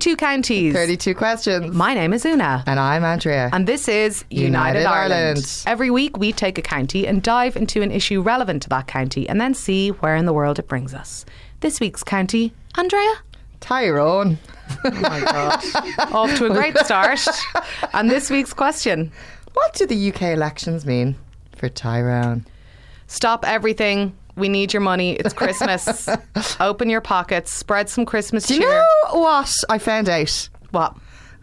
32 counties. 32 questions. My name is Una. and I'm Andrea. And this is United, United Ireland. Ireland. Every week we take a county and dive into an issue relevant to that county and then see where in the world it brings us. This week's county, Andrea. Tyrone. Oh my God. Off to a great start. And this week's question What do the UK elections mean for Tyrone? Stop everything. We need your money. It's Christmas. Open your pockets. Spread some Christmas Do you cheer. know what I found out What?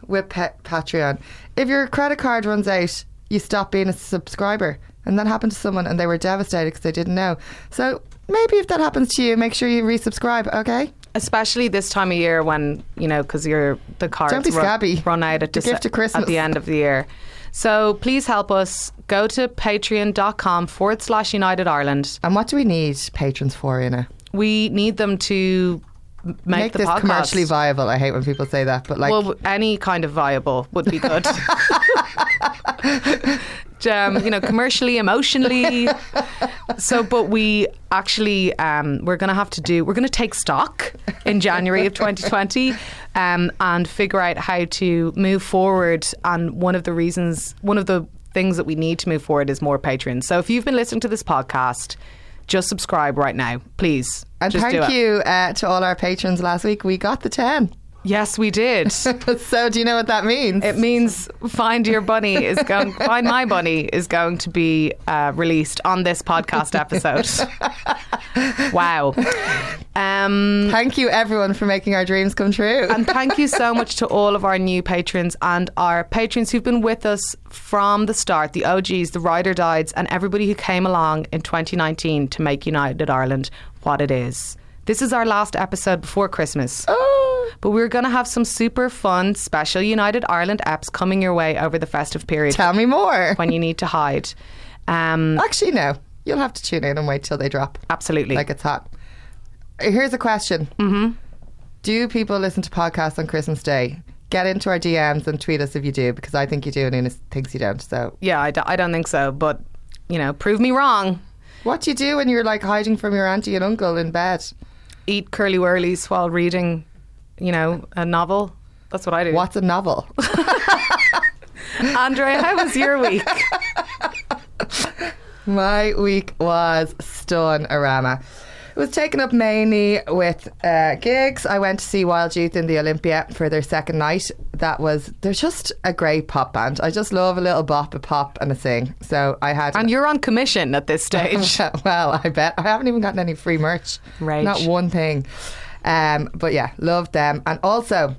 with pa- Patreon? If your credit card runs out, you stop being a subscriber. And that happened to someone and they were devastated because they didn't know. So maybe if that happens to you, make sure you resubscribe, okay? Especially this time of year when, you know, because you're the cards Don't be run, scabby. run out at, The gift of Christmas. at the end of the year. So please help us. Go to patreon.com forward slash United Ireland. And what do we need patrons for, Ina? We need them to make, Make the this podcast. commercially viable. I hate when people say that, but like, well, any kind of viable would be good. um, you know, commercially, emotionally. So, but we actually, um, we're going to have to do, we're going to take stock in January of 2020 um, and figure out how to move forward. And one of the reasons, one of the things that we need to move forward is more patrons. So if you've been listening to this podcast, just subscribe right now, please. and Just thank you uh, to all our patrons last week. We got the 10. Yes, we did. so do you know what that means? It means Find Your Bunny is going. Find My Bunny is going to be uh, released on this podcast episode. wow. Um, Thank you, everyone, for making our dreams come true. and thank you so much to all of our new patrons and our patrons who've been with us from the start, the OGs, the Rider Dides, and everybody who came along in 2019 to make United Ireland what it is. This is our last episode before Christmas. Oh, But we're going to have some super fun, special United Ireland apps coming your way over the festive period tell me more. when you need to hide. Um, Actually, no. You'll have to tune in and wait till they drop. absolutely. Like it's hot. Here's a question. Mm-hmm. Do people listen to podcasts on Christmas Day? Get into our DMs and tweet us if you do, because I think you do and Una thinks you don't. So, yeah, I, d- I don't think so. But, you know, prove me wrong. what do you do when you're like hiding from your auntie and uncle in bed? Eat curly whirlies while reading, you know, a novel. That's what I do. What's a novel? Andrea, how was your week? My week was stun-arama. It was taken up mainly with uh, gigs. I went to see Wild Youth in the Olympia for their second night. That was they're just a great pop band. I just love a little bop, a pop, and a sing. So I had And you're on commission at this stage. well, I bet I haven't even gotten any free merch. Right, Not one thing. Um, but yeah, loved them. And also,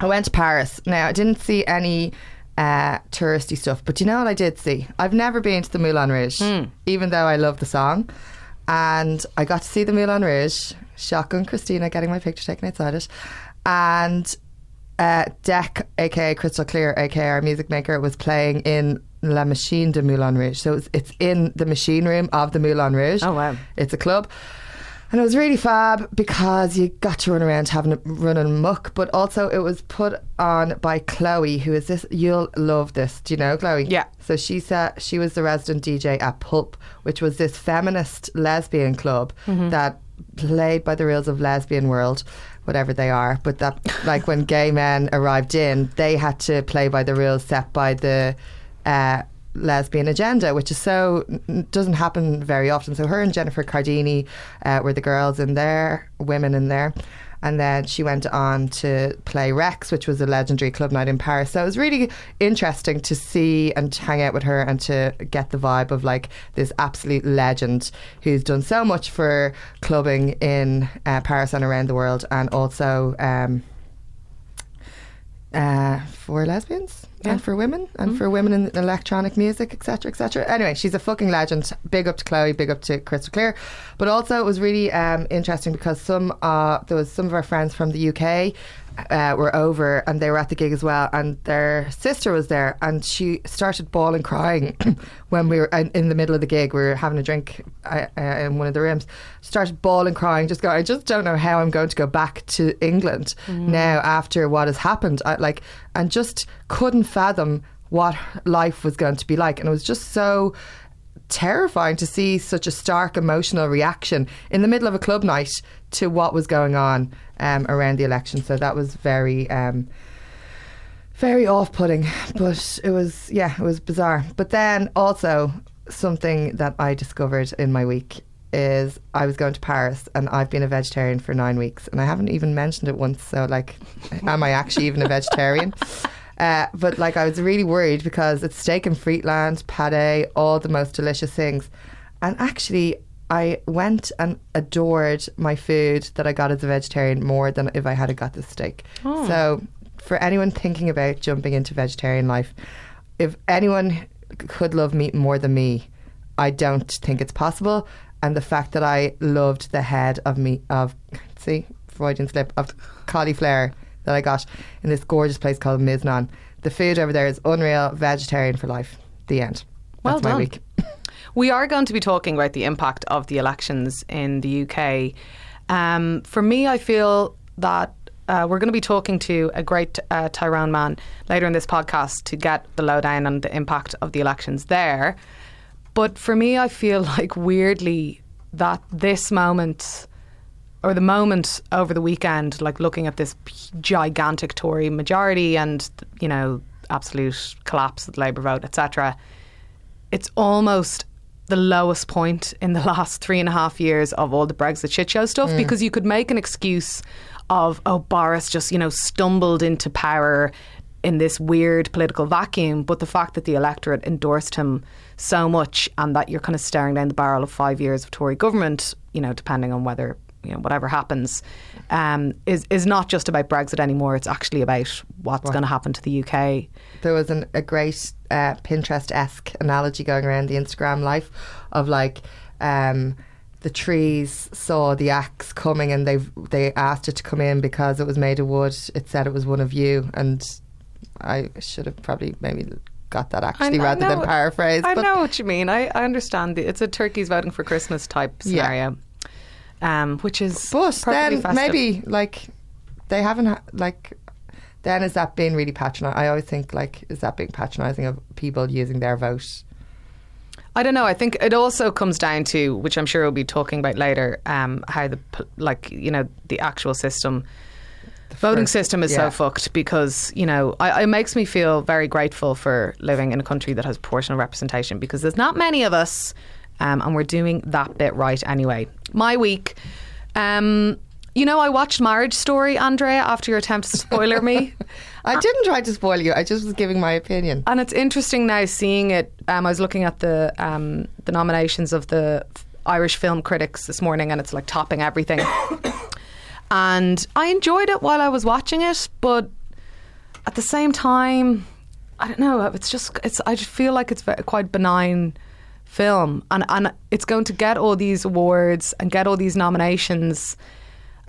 I went to Paris. Now I didn't see any uh, touristy stuff, but you know what I did see? I've never been to the Moulin Rouge, even though I love the song. And I got to see the Moulin Rouge. Shotgun Christina getting my picture taken outside it, and uh, Deck, aka Crystal Clear, aka our music maker, was playing in La Machine de Moulin Rouge. So it's, it's in the machine room of the Moulin Rouge. Oh, wow. It's a club. And it was really fab because you got to run around having a running muck, but also it was put on by Chloe, who is this. You'll love this. Do you know Chloe? Yeah. So she said she was the resident DJ at Pulp, which was this feminist lesbian club that played by the rules of lesbian world, whatever they are. But that, like when gay men arrived in, they had to play by the rules set by the. Uh, lesbian agenda, which is so doesn't happen very often. So her and Jennifer Cardini uh, were the girls in there, women in there. And then she went on to play Rex, which was a legendary club night in Paris. So it was really interesting to see and hang out with her and to get the vibe of like this absolute legend who's done so much for clubbing in uh, Paris and around the world, and also um, uh, for lesbians Yeah. and for women and for women in electronic music, etc., etc. Anyway, she's a fucking legend. Big up to Chloe, big up to Crystal Clear. But also, it was really um, interesting because some uh, there was some of our friends from the UK. Uh, were over and they were at the gig as well, and their sister was there, and she started bawling, crying when we were in, in the middle of the gig. We were having a drink uh, uh, in one of the rooms. Started bawling, crying, just go. I just don't know how I'm going to go back to England now after what has happened. I, like, and just couldn't fathom what life was going to be like, and it was just so terrifying to see such a stark emotional reaction in the middle of a club night to what was going on um, around the election. So that was very. Um, very off-putting, but it was yeah, it was bizarre. But then also something that I discovered in my week is I was going to Paris and I've been a vegetarian for nine weeks and I haven't even mentioned it once. So like, am I actually even a vegetarian? Uh, but like, I was really worried because it's steak and frietland, pate, all the most delicious things, and actually. I went and adored my food that I got as a vegetarian more than if I had got the steak. So, for anyone thinking about jumping into vegetarian life, if anyone could love meat more than me, I don't think it's possible. And the fact that I loved the head of meat of see Freudian slip of cauliflower that I got in this gorgeous place called Miznon. The food over there is unreal. Vegetarian for life. The end. Well That's my week. We are going to be talking about the impact of the elections in the UK. Um, for me, I feel that uh, we're going to be talking to a great uh, Tyrone man later in this podcast to get the lowdown on the impact of the elections there. But for me, I feel like weirdly that this moment or the moment over the weekend, like looking at this gigantic Tory majority and, you know, absolute collapse of the Labour vote, etc., it's almost the lowest point in the last three and a half years of all the Brexit shit show stuff mm. because you could make an excuse of, oh, Boris just, you know, stumbled into power in this weird political vacuum. But the fact that the electorate endorsed him so much and that you're kind of staring down the barrel of five years of Tory government, you know, depending on whether, you know, whatever happens, um, is, is not just about Brexit anymore. It's actually about what's going to happen to the UK. there was an, a great uh, Pinterest esque analogy going around the Instagram life of like um, the trees saw the axe coming and they they asked it to come in because it was made of wood. It said it was one of you, and I should have probably maybe got that actually I rather know- than paraphrase. I know what you mean. I, I understand. The, it's a turkeys voting for Christmas type Yeah. Um, which is But then festive. maybe like they haven't ha- like. Then is that being really patronising? I always think like is that being patronising of people using their vote? I don't know. I think it also comes down to, which I'm sure we'll be talking about later, um, how the like you know the actual system. The voting first- system is yeah. so fucked because you know I, it makes me feel very grateful for living in a country that has proportional representation because there's not many of us, um, and we're doing that bit right anyway. My week, um, you know, I watched Marriage Story, Andrea, after your attempt to spoiler me. I didn't try to spoil you. I just was giving my opinion. And it's interesting now seeing it. Um, I was looking at the um, the nominations of the Irish film critics this morning, and it's like topping everything. and I enjoyed it while I was watching it, but at the same time, I don't know. It's just it's. I just feel like it's quite benign film, and and it's going to get all these awards and get all these nominations,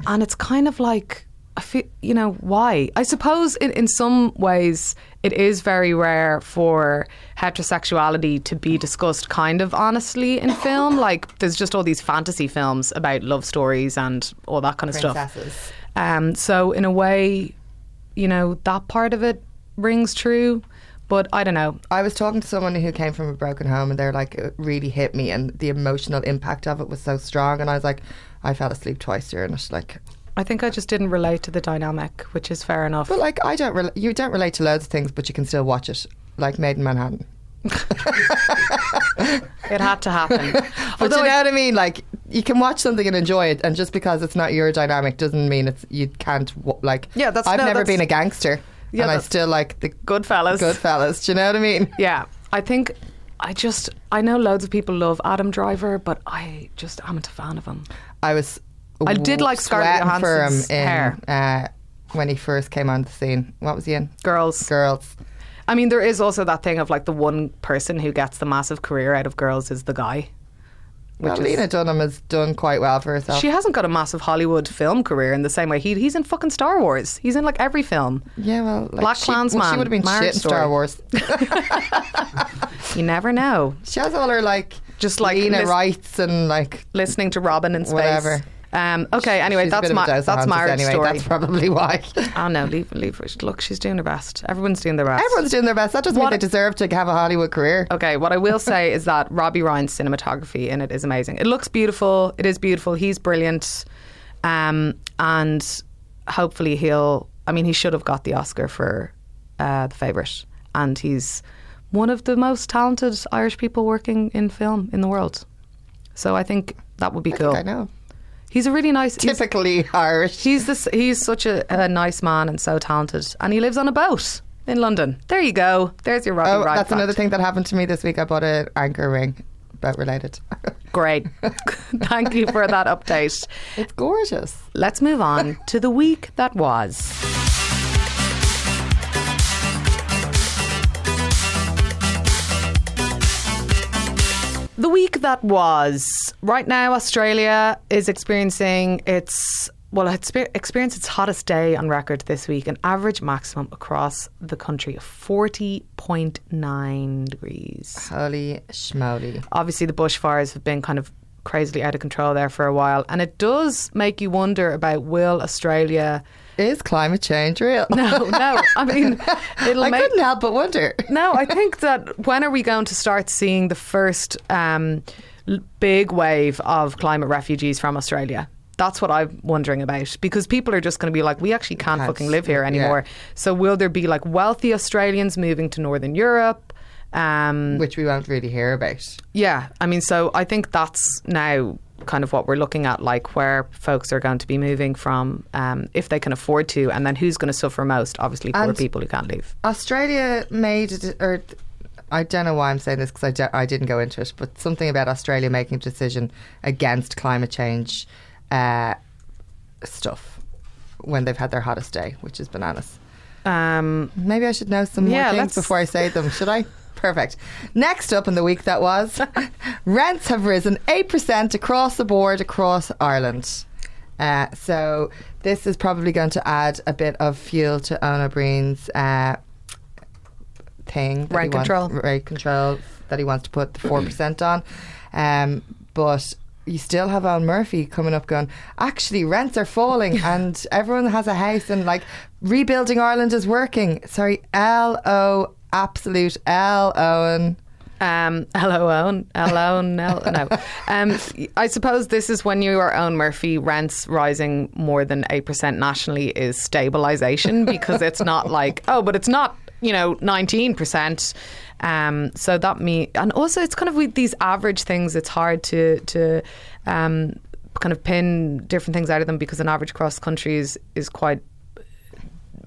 and it's kind of like I feel you know why. I suppose in in some ways it is very rare for heterosexuality to be discussed kind of honestly in film. Like there's just all these fantasy films about love stories and all that kind of stuff. Um, so in a way, you know that part of it rings true, but I don't know. I was talking to someone who came from a broken home, and they're like, it really hit me, and the emotional impact of it was so strong. And I was like, I fell asleep twice during it. Like, I think I just didn't relate to the dynamic, which is fair enough. but like, I don't. Re- you don't relate to loads of things, but you can still watch it. Like Maid in Manhattan. It had to happen. But Although you know I- what I mean? Like, you can watch something and enjoy it, and just because it's not your dynamic doesn't mean it's you can't like. Yeah, that's- I've no, never that's- been a gangster, Yeah, and I still like the Goodfellas. Goodfellas. Do you know what I mean? Yeah, I think I just I know loads of people love Adam Driver, but I just I'm not a fan of him. I was. I did like Scarlett sweating for him Johansson's in hair. Uh, when he first came on the scene? What was he in? Girls. Girls. I mean, there is also that thing of like the one person who gets the massive career out of girls is the guy. Well, is- Lena Dunham has done quite well for herself. She hasn't got a massive Hollywood film career in the same way he he's in fucking Star Wars. He's in like every film. yeah, well, like Black she, well, she would have been shit in Star Wars. You never know. She has all her like Just like Lena lis- rights and like Listening to Robin in space. Whatever. Um, okay, anyway, she's that's bit of a my that's marriage anyway. story. That's probably why. oh no, leave leave her. Look, she's doing her best. Everyone's doing their best. Everyone's doing their best. That doesn't mean What- they deserve to have a Hollywood career. Okay, what I will say is that Robbie Ryan's cinematography in it is amazing. It looks beautiful. It is beautiful. He's brilliant. Um, and hopefully he'll, I mean, he should have got the Oscar for uh, The Favourite. And he's one of the most talented Irish people working in film in the world. So I think that would be I cool. think I know. He's a really nice. He's, Typically Irish. he's this. He's such a, a nice man and so talented, and he lives on a boat in London. There you go. There's your Robbie Oh, Ryan. that's fact. another thing that happened to me this week. I bought an anchor ring, boat related. Great. Thank you for that update. it's gorgeous. Let's move on to the week that was. The week that was. Right now, Australia is experiencing its well, it's experienced its hottest day on record this week, an average maximum across the country of 40.9 degrees Holy schmoly. obviously the bushfires have been kind of crazily out of control there for a while and it does make you wonder about will australia Is climate change real? no no i mean it'll I make couldn't help but wonder. no i think that when are we going to start seeing the first um, big wave of climate refugees from australia that's what I'm wondering about because people are just going to be like, we actually can't Can't, fucking live here yeah. anymore. So will there be like wealthy Australians moving to Northern Europe? Um, Which we won't really hear about. yeah, I mean, so I think that's now kind of what we're looking at, like where folks are going to be moving from, um, if they can afford to, and then who's going to suffer most? Obviously, poor And- people who can't leave. Australia made it, or I don't know why I'm saying this because I, de- I didn't go into it, but something about Australia making a decision against climate change uh, stuff when they've had their hottest day, which is bananas. Um, Maybe I should know some more things before I say them, should I? Perfect. Next up in the week that was, rents have risen 8% across the board across Ireland. Uh, so this is probably going to add a bit of fuel to Eoin Ó Broin's uh, thing. Rent wants- control. rent control that he wants to put the 4% on. Um, but you still have Al Murphy coming up going, actually, rents are falling and everyone has a house and like rebuilding Ireland is working. Sorry, L O, absolute L Owen. um, hello, Owen. Hello, no, no. Um, I suppose this is when you are Eoghan Murphy. Rents rising more than eight percent nationally is stabilization because it's not like oh, but it's not you know nineteen percent. Um, so that me and also it's kind of with these average things. It's hard to to um, kind of pin different things out of them because an average across countries is quite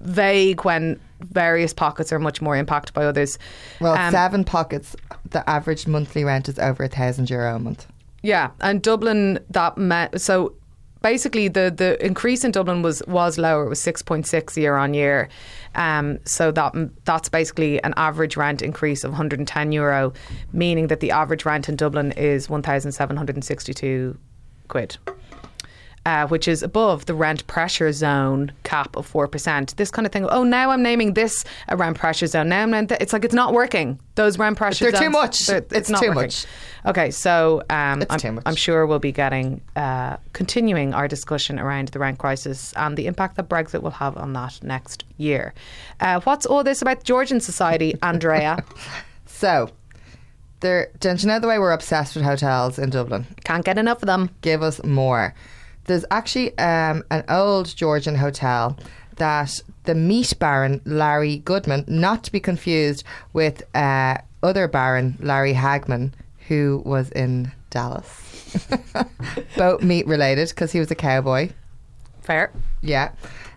vague when various pockets are much more impacted by others. Well, Um, seven pockets, the average monthly rent is over a thousand euro a month. Yeah, and Dublin that meant so basically the the increase in Dublin was was lower. It was six point six year on year. Um, so that that's basically an average rent increase of 110 euro, meaning that the average rent in Dublin is 1,762 quid. Uh, which is above the rent pressure zone cap of 4%. This kind of thing, oh, now I'm naming this a rent pressure zone. Now I'm th- it's like it's not working. Those rent pressure They're too much. they're- It's not too working. much. Okay, so um, It's I'm. I'm sure we'll be getting uh, continuing our discussion around the rent crisis and the impact that Brexit will have on that next year. Uh, what's all this about the Georgian society, Andrea? So, there, don't you know the way we're obsessed with hotels in Dublin? Can't get enough of them. give us more. There's actually um, an old Georgian hotel that the meat baron Larry Goodman, not to be confused with uh, other baron Larry Hagman, who was in Dallas, boat meat related because he was a cowboy. Fair. Yeah.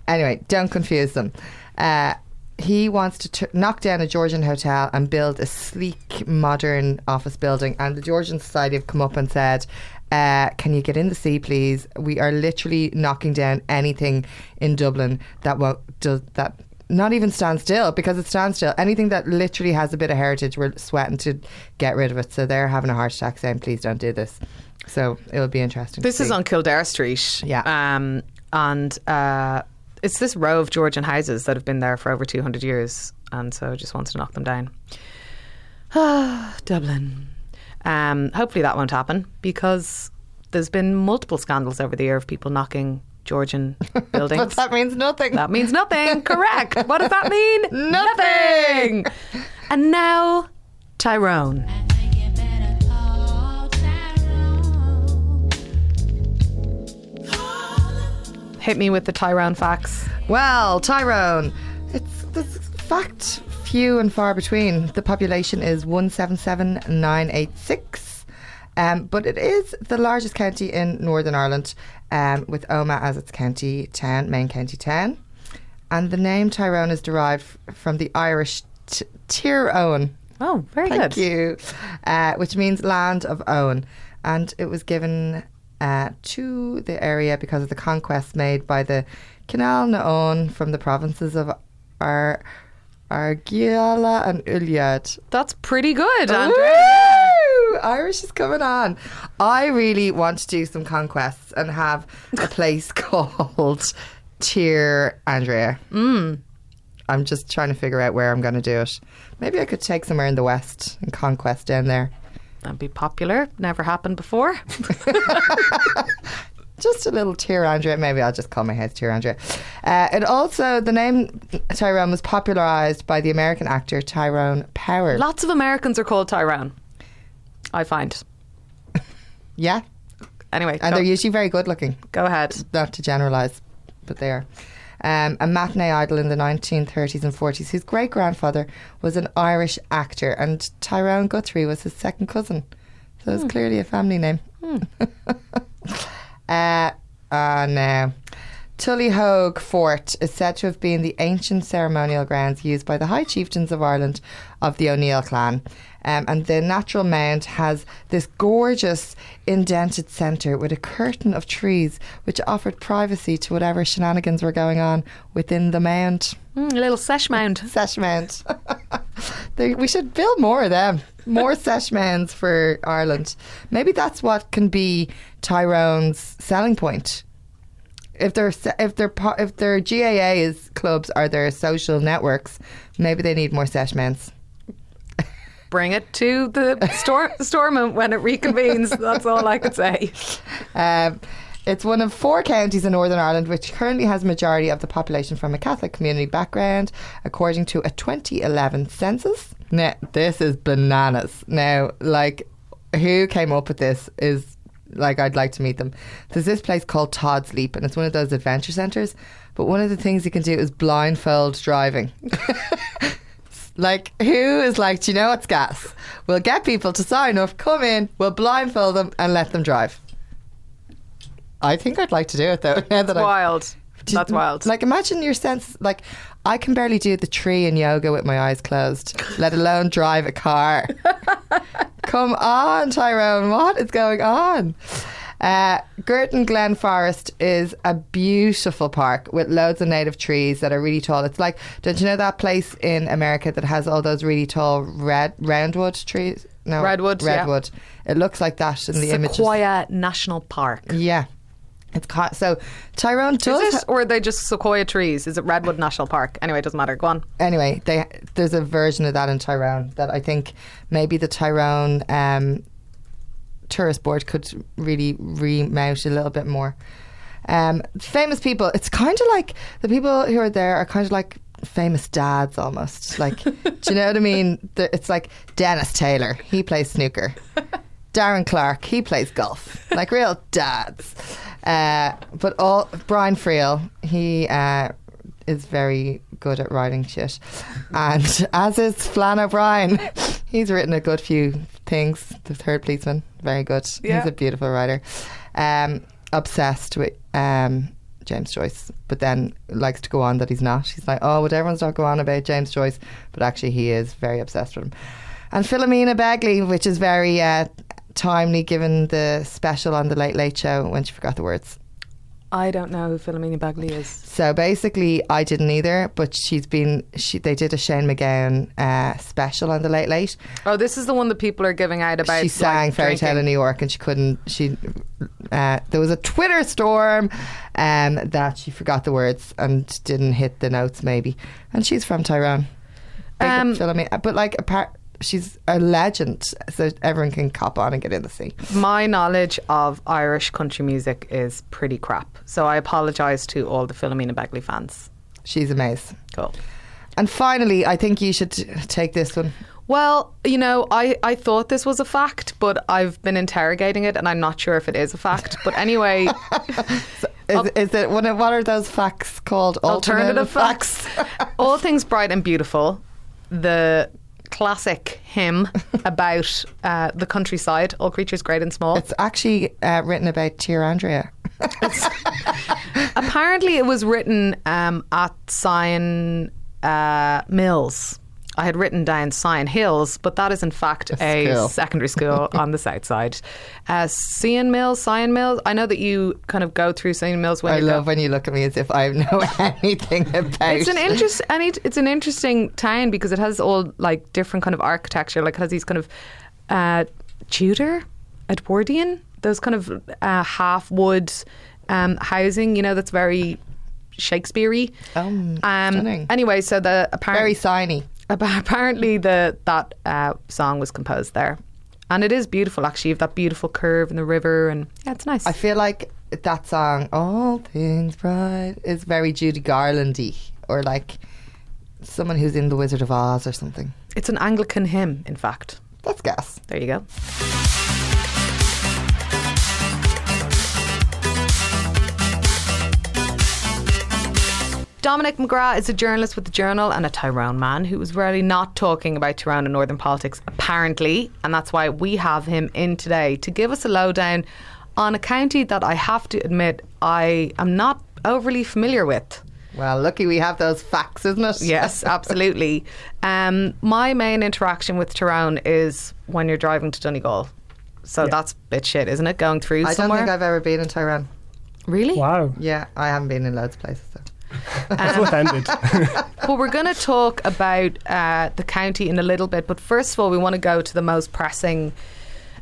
Anyway, don't confuse them. Uh, he wants to t- knock down a Georgian hotel and build a sleek, modern office building. And the Georgian Society have come up and said, Uh, can you get in the sea, please? We are literally knocking down anything in Dublin that won't does that. Not even stand still because it stands still. Anything that literally has a bit of heritage, we're sweating to get rid of it. So they're having a heart attack saying, "Please don't do this." So it'll be interesting. This is see. on Kildare Street. Yeah. Um, and uh, it's this row of Georgian houses that have been there for over 200 years. And so just wants to knock them down. Ah, Dublin. Um, hopefully that won't happen because there's been multiple scandals over the year of people knocking Georgian But buildings. that means nothing. That means nothing. Correct. What does that mean? Nothing. And now, Tyrone. Hit me with the Tyrone facts. Well, Tyrone, it's, it's fact few and far between. The population is 177,986. Um, but it is the largest county in Northern Ireland, um, with Omagh as its county town, main county town. And the name Tyrone is derived from the Irish t- Tir Owen, Oh, very Thank good. you. Uh, which means land of Owen. And it was given uh, to the area because of the conquests made by the Canal na Owen from the provinces of Ar- Airgíalla and Ulaid. That's pretty good, Andrea. Irish is coming on. I really want to do some conquests and have a place called Tier Andrea. Mm. I'm just trying to figure out where I'm going to do it. Maybe I could take somewhere in the west and conquest down there. That'd be popular. Never happened before. Just a little Andrea. Maybe I'll just call my house Tier Andrea. Uh, it also, the name Tyrone was popularized by the American actor Tyrone Power. Lots of Americans are called Tyrone. I find. yeah. Anyway, And go, they're usually very good looking. go ahead. not to generalise, but they are. Um, a matinee idol in the 1930s and 40s, whose great grandfather was an Irish actor, and Tyrone Guthrie was his second cousin. So it's clearly a family name. uh, uh, now, Tullyhogue Fort is said to have been the ancient ceremonial grounds used by the High Chieftains of Ireland of the O'Neill clan. Um, and the natural mound has this gorgeous indented centre with a curtain of trees which offered privacy to whatever shenanigans were going on within the mound. Mm, a little sesh mound. Sesh mound. They- we should build more of them. More sesh mounds for Ireland. Maybe that's what can be Tyrone's selling point if their if their if their GAA is clubs are their social networks, maybe they need more seshments. Bring it to the store, storm when it reconvenes. That's all I could say. Um, it's one of four counties in Northern Ireland which currently has a majority of the population from a Catholic community background, according to a 2011 census. Now, this is bananas. Now, like, who came up with this is like I'd like to meet them. There's this place called Todd's Leap, and it's one of those adventure centres. But one of the things you can do is blindfold driving. Like, who is like, do you know what's gas? We'll get people to sign up, come in, we'll blindfold them and let them drive. I think I'd like to do it though. Now that Wild. That's wild. Like, imagine your sense. Like, I can barely do the tree in yoga with my eyes closed, let alone drive a car. Come on, Tyrone. What is going on? Uh, Gortin Glen Forest is a beautiful park with loads of native trees that are really tall. It's like, don't you know that place in America that has all those really tall red roundwood trees? No, Redwood, yeah. Redwood. It looks like that in the images. Sequoia National Park. Yeah, it's ca- so Tyrone does. Is it, or are they just sequoia trees? Is it Redwood National Park? Anyway, it doesn't matter. Go on. anyway, they there's a version of that in Tyrone that I think maybe the Tyrone um, tourist board could really remount a little bit more. Um, famous people, it's kind of like the people who are there are kind of like famous dads almost. Like, do you know what I mean? It's like Dennis Taylor, he plays snooker. Darren Clarke, he plays golf, like real dads. Uh, but all Brian Friel, he uh, is very good at writing shit, and as is Flann O'Brien, he's written a good few things. The Third Policeman, very good. Yeah. He's a beautiful writer. Um, obsessed with um, James Joyce, but then likes to go on that he's not. He's like, oh, would everyone's not go on about James Joyce? But actually, he is very obsessed with him. And Philomena Begley, which is very uh, timely given the special on the Late Late Show when she forgot the words. I don't know who Philomena Begley is. So basically, I didn't either, but she's been. She they did a Shane MacGowan uh, special on the Late Late. Oh, this is the one that people are giving out about. she sang like, Fairy Tale in New York, and she couldn't. She uh, there was a Twitter storm um, that she forgot the words and didn't hit the notes, maybe. And she's from Tyrone. Um, Philomena. but like apart. She's a legend, so everyone can cop on and get in the scene. My knowledge of Irish country music is pretty crap, so I apologise to all the Philomena Begley fans. She's amazing. Cool. And finally, I think you should take this one. Well, you know, I, I thought this was a fact, but I've been interrogating it and I'm not sure if it is a fact. But anyway, Is, is it what are those facts called? alternative facts. All things bright and beautiful. The classic hymn about uh, the countryside, all creatures great and small. It's actually uh, written about Tir Andrea. Apparently, it was written um, at Sion uh, Mills. I had written down Sion Hills, but that is in fact a, school. secondary school on the south side. Uh, Sion Mills, Sion Mills. I know that you kind of go through Sion Mills when I you go. love when you look at me as if I know anything about. It's an interest, it's an interesting town because it has all like different kind of architecture. Like it has these kind of uh, Tudor, Edwardian, those kind of uh, half wood um, housing. You know, that's very Shakespeare-y. Um, Um, anyway, so the apparent, Very signy. Ap- apparently the that uh, song was composed there, and it is beautiful. Actually, you have that beautiful curve in the river, and yeah, it's nice. I feel like that song, "All Things Bright," is very Judy Garlandy, or like someone who's in The Wizard of Oz or something. it's an Anglican hymn, in fact. That's gas. There you go. Dominic McGrath is a journalist with the Journal and a Tyrone man who was rarely not talking about Tyrone and Northern politics, apparently, and that's why we have him in today to give us a lowdown on a county that I have to admit I am not overly familiar with. Well, lucky we have those facts, isn't it? Yes, absolutely. Um, my main interaction with Tyrone is when you're driving to Donegal. So that's a bit shit, isn't it? Going through I don't think I've ever been in Tyrone. really? Wow. Yeah, I haven't been in loads of places. So. I'm offended. But we're going to talk about uh, the county in a little bit. But first of all, we want to go to the most pressing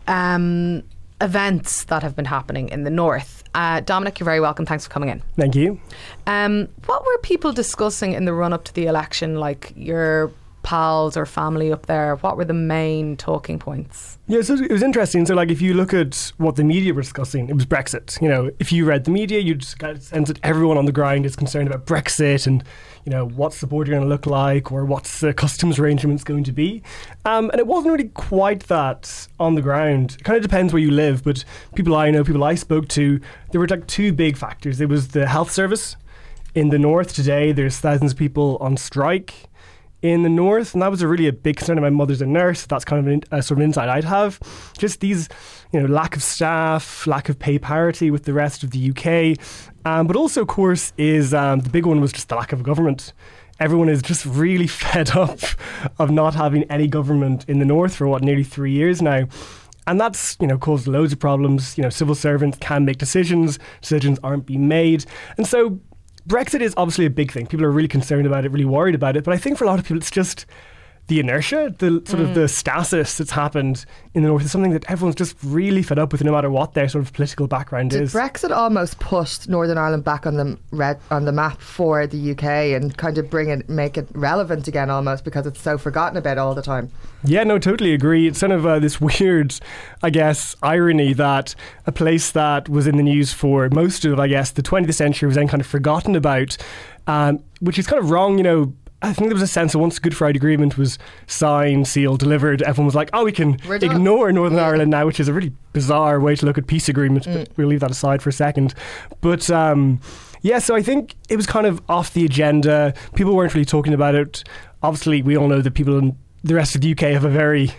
um, events that have been happening in the north. Uh, Dominic, you're very welcome. Thanks for coming in. Thank you. Um, what were people discussing in the run up to the election? Like your pals or family up there? What were the main talking points? Yeah, so it was interesting. So, like, if you look at what the media were discussing, it was Brexit. You know, if you read the media, you'd get a sense that everyone on the ground is concerned about Brexit and, you know, what's the border going to look like or what's the customs arrangements going to be. Um, and it wasn't really quite that on the ground. It kind of depends where you live, but people I know, people I spoke to, there were like two big factors. It was the health service in the north today. There's thousands of people on strike in the north, and that was a really a big concern. My mother's a nurse. That's kind of a sort of insight I'd have. Just these, you know, lack of staff, lack of pay parity with the rest of the UK, um, but also, of course, is um, the big one was just the lack of government. Everyone is just really fed up of not having any government in the north for what nearly three years now. And that's, you know, caused loads of problems. You know, civil servants can make decisions, decisions aren't being made. And so Brexit is obviously a big thing. People are really concerned about it, really worried about it. But I think for a lot of people, it's just the inertia, the sort of mm. the stasis that's happened in the north is something that everyone's just really fed up with, no matter what their sort of political background Did is. Brexit almost pushed Northern Ireland back on the red on the map for the UK and kind of bring it, make it relevant again, almost because it's so forgotten about all the time? Yeah, no, totally agree. It's kind of uh, this weird, I guess, irony that a place that was in the news for most of, I guess, the 20th century was then kind of forgotten about, um, which is kind of wrong, you know. I think there was a sense that once the Good Friday Agreement was signed, sealed, delivered, everyone was like, oh, we can ignore Northern Ireland now, which is a really bizarre way to look at peace agreements, but we'll leave that aside for a second. But um, yeah, so I think it was kind of off the agenda. People weren't really talking about it. Obviously, we all know that people in the rest of the UK have a very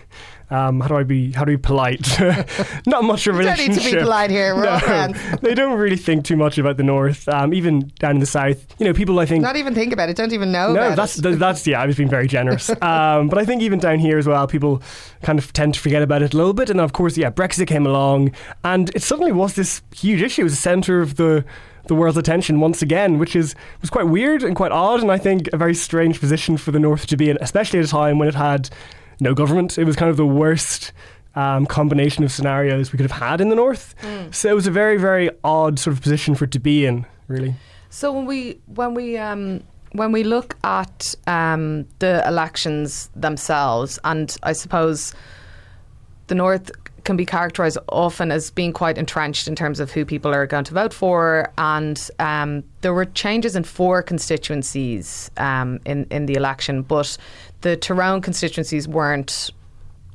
um, how do I be how do be polite? Not much of a You don't need to be polite here. We're all friends. they don't really think too much about the north. Um, even down in the south, you know, people I think Not even think about it. Don't even know. no, about that's th- that's yeah. I was being very generous, um, but I think even down here as well, people kind of tend to forget about it a little bit. And of course, yeah, Brexit came along, and it suddenly was this huge issue. It was the centre of the the world's attention once again, which is was quite weird and quite odd, and I think a very strange position for the North to be in, especially at a time when it had no government. It was kind of the worst. Um, combination of scenarios we could have had in the north, so it was a very, very odd sort of position for it to be in. Really, So when we when we um, when we look at um, the elections themselves, and I suppose the North can be characterised often as being quite entrenched in terms of who people are going to vote for, and um, there were changes in four constituencies um, in in the election, but the Tyrone constituencies weren't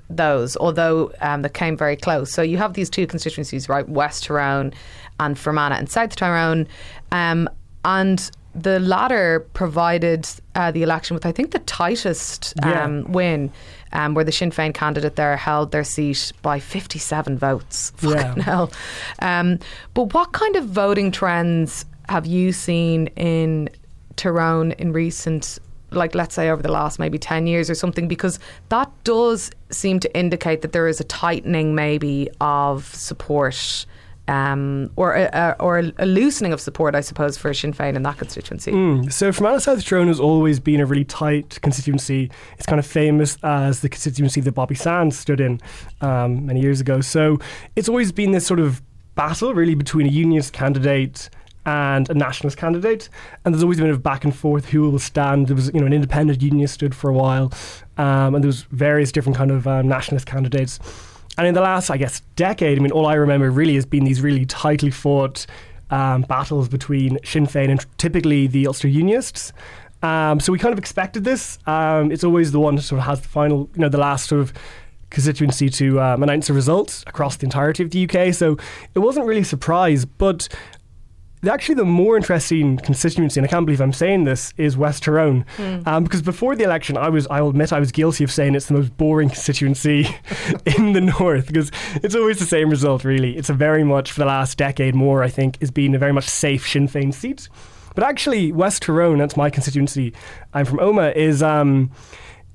those, although um, they came very close. So you have these two constituencies, right? West Tyrone and Fermanagh and South Tyrone. Um, and the latter provided uh, the election with, I think, the tightest Yeah. um, win, um, where the Sinn Féin candidate there held their seat by 57 votes. Yeah. Fucking hell. Um, but what kind of voting trends have you seen in Tyrone in recent, like let's say over the last maybe 10 years or something? Because that does seem to indicate that there is a tightening maybe of support. Um, or a, or a loosening of support, I suppose, for Sinn Féin in that constituency. Mm. So Fermanagh South Tyrone has always been a really tight constituency. It's kind of famous as the constituency that Bobby Sands stood in um, many years ago. So it's always been this sort of battle, really, between a unionist candidate and a nationalist candidate, and there's always been a bit of back and forth who will stand. There was, you know, an independent unionist stood for a while, um, and there was various different kind of um, nationalist candidates. And in the last, I guess, decade, I mean, all I remember really has been these really tightly fought um, battles between Sinn Féin and typically the Ulster Unionists. Um, so we kind of expected this. Um, it's always the one that sort of has the final, you know, the last sort of constituency to um, announce the results across the entirety of the UK. So it wasn't really a surprise, but actually the more interesting constituency, and I can't believe I'm saying this, is West Tyrone. Um, because before the election, I was, I will admit, I was guilty of saying it's the most boring constituency in the north because it's always the same result. Really, it's a very much for the last decade more. I think is being a very much safe Sinn Féin seat. But actually, West Tyrone, that's my constituency. I'm from Omagh. Is um,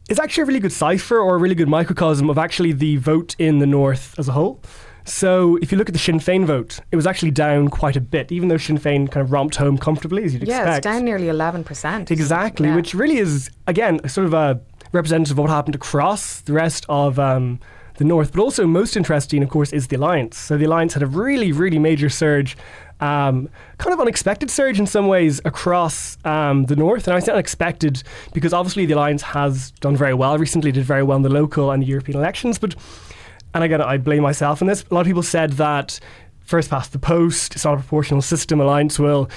is actually a really good cipher or a really good microcosm of actually the vote in the north as a whole. So if you look at the Sinn Féin vote, it was actually down quite a bit, even though Sinn Féin kind of romped home comfortably, as you'd Yeah, expect. it's down nearly 11%. Exactly, Yeah. which really is again sort of a representative of what happened across the rest of um, the north. But also, most interesting, of course, is the alliance. So the alliance had a really, really major surge, um, kind of unexpected surge in some ways across um, the north. And I say unexpected because obviously the alliance has done very well recently, did very well in the local and the European elections, but and again, I blame myself in this. A lot of people said that first past the post, it's not a proportional system, alliance will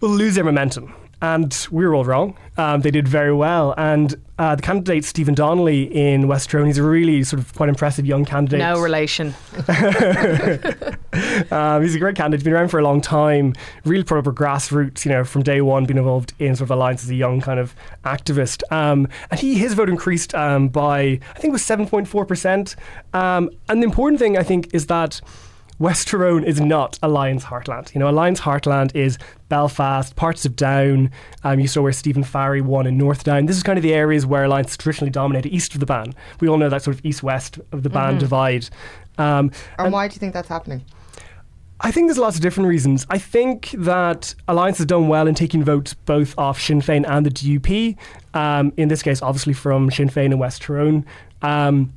will lose their momentum. And we were all wrong. Um, they did very well. And uh, the candidate, Stephen Donnelly in West Tyrone, he's a really sort of quite impressive young candidate. No relation. Um, he's a great candidate. He's been around for a long time. Really put up a grassroots, you know, from day one, been involved in sort of alliance as a young kind of activist. Um, and he his vote increased um, by I think it was seven point four percent. Um, and the important thing I think is that. West Tyrone is not Alliance Heartland. You know, Alliance Heartland is Belfast, parts of Down. Um, you saw where Stephen Farry won in North Down. This is kind of the areas where Alliance traditionally dominated east of the Bann. We all know that sort of east-west of the Bann divide. Um, And why do you think that's happening? I think there's lots of different reasons. I think that Alliance has done well in taking votes both off Sinn Féin and the DUP. Um, in this case, obviously from Sinn Féin and West Tyrone. Um,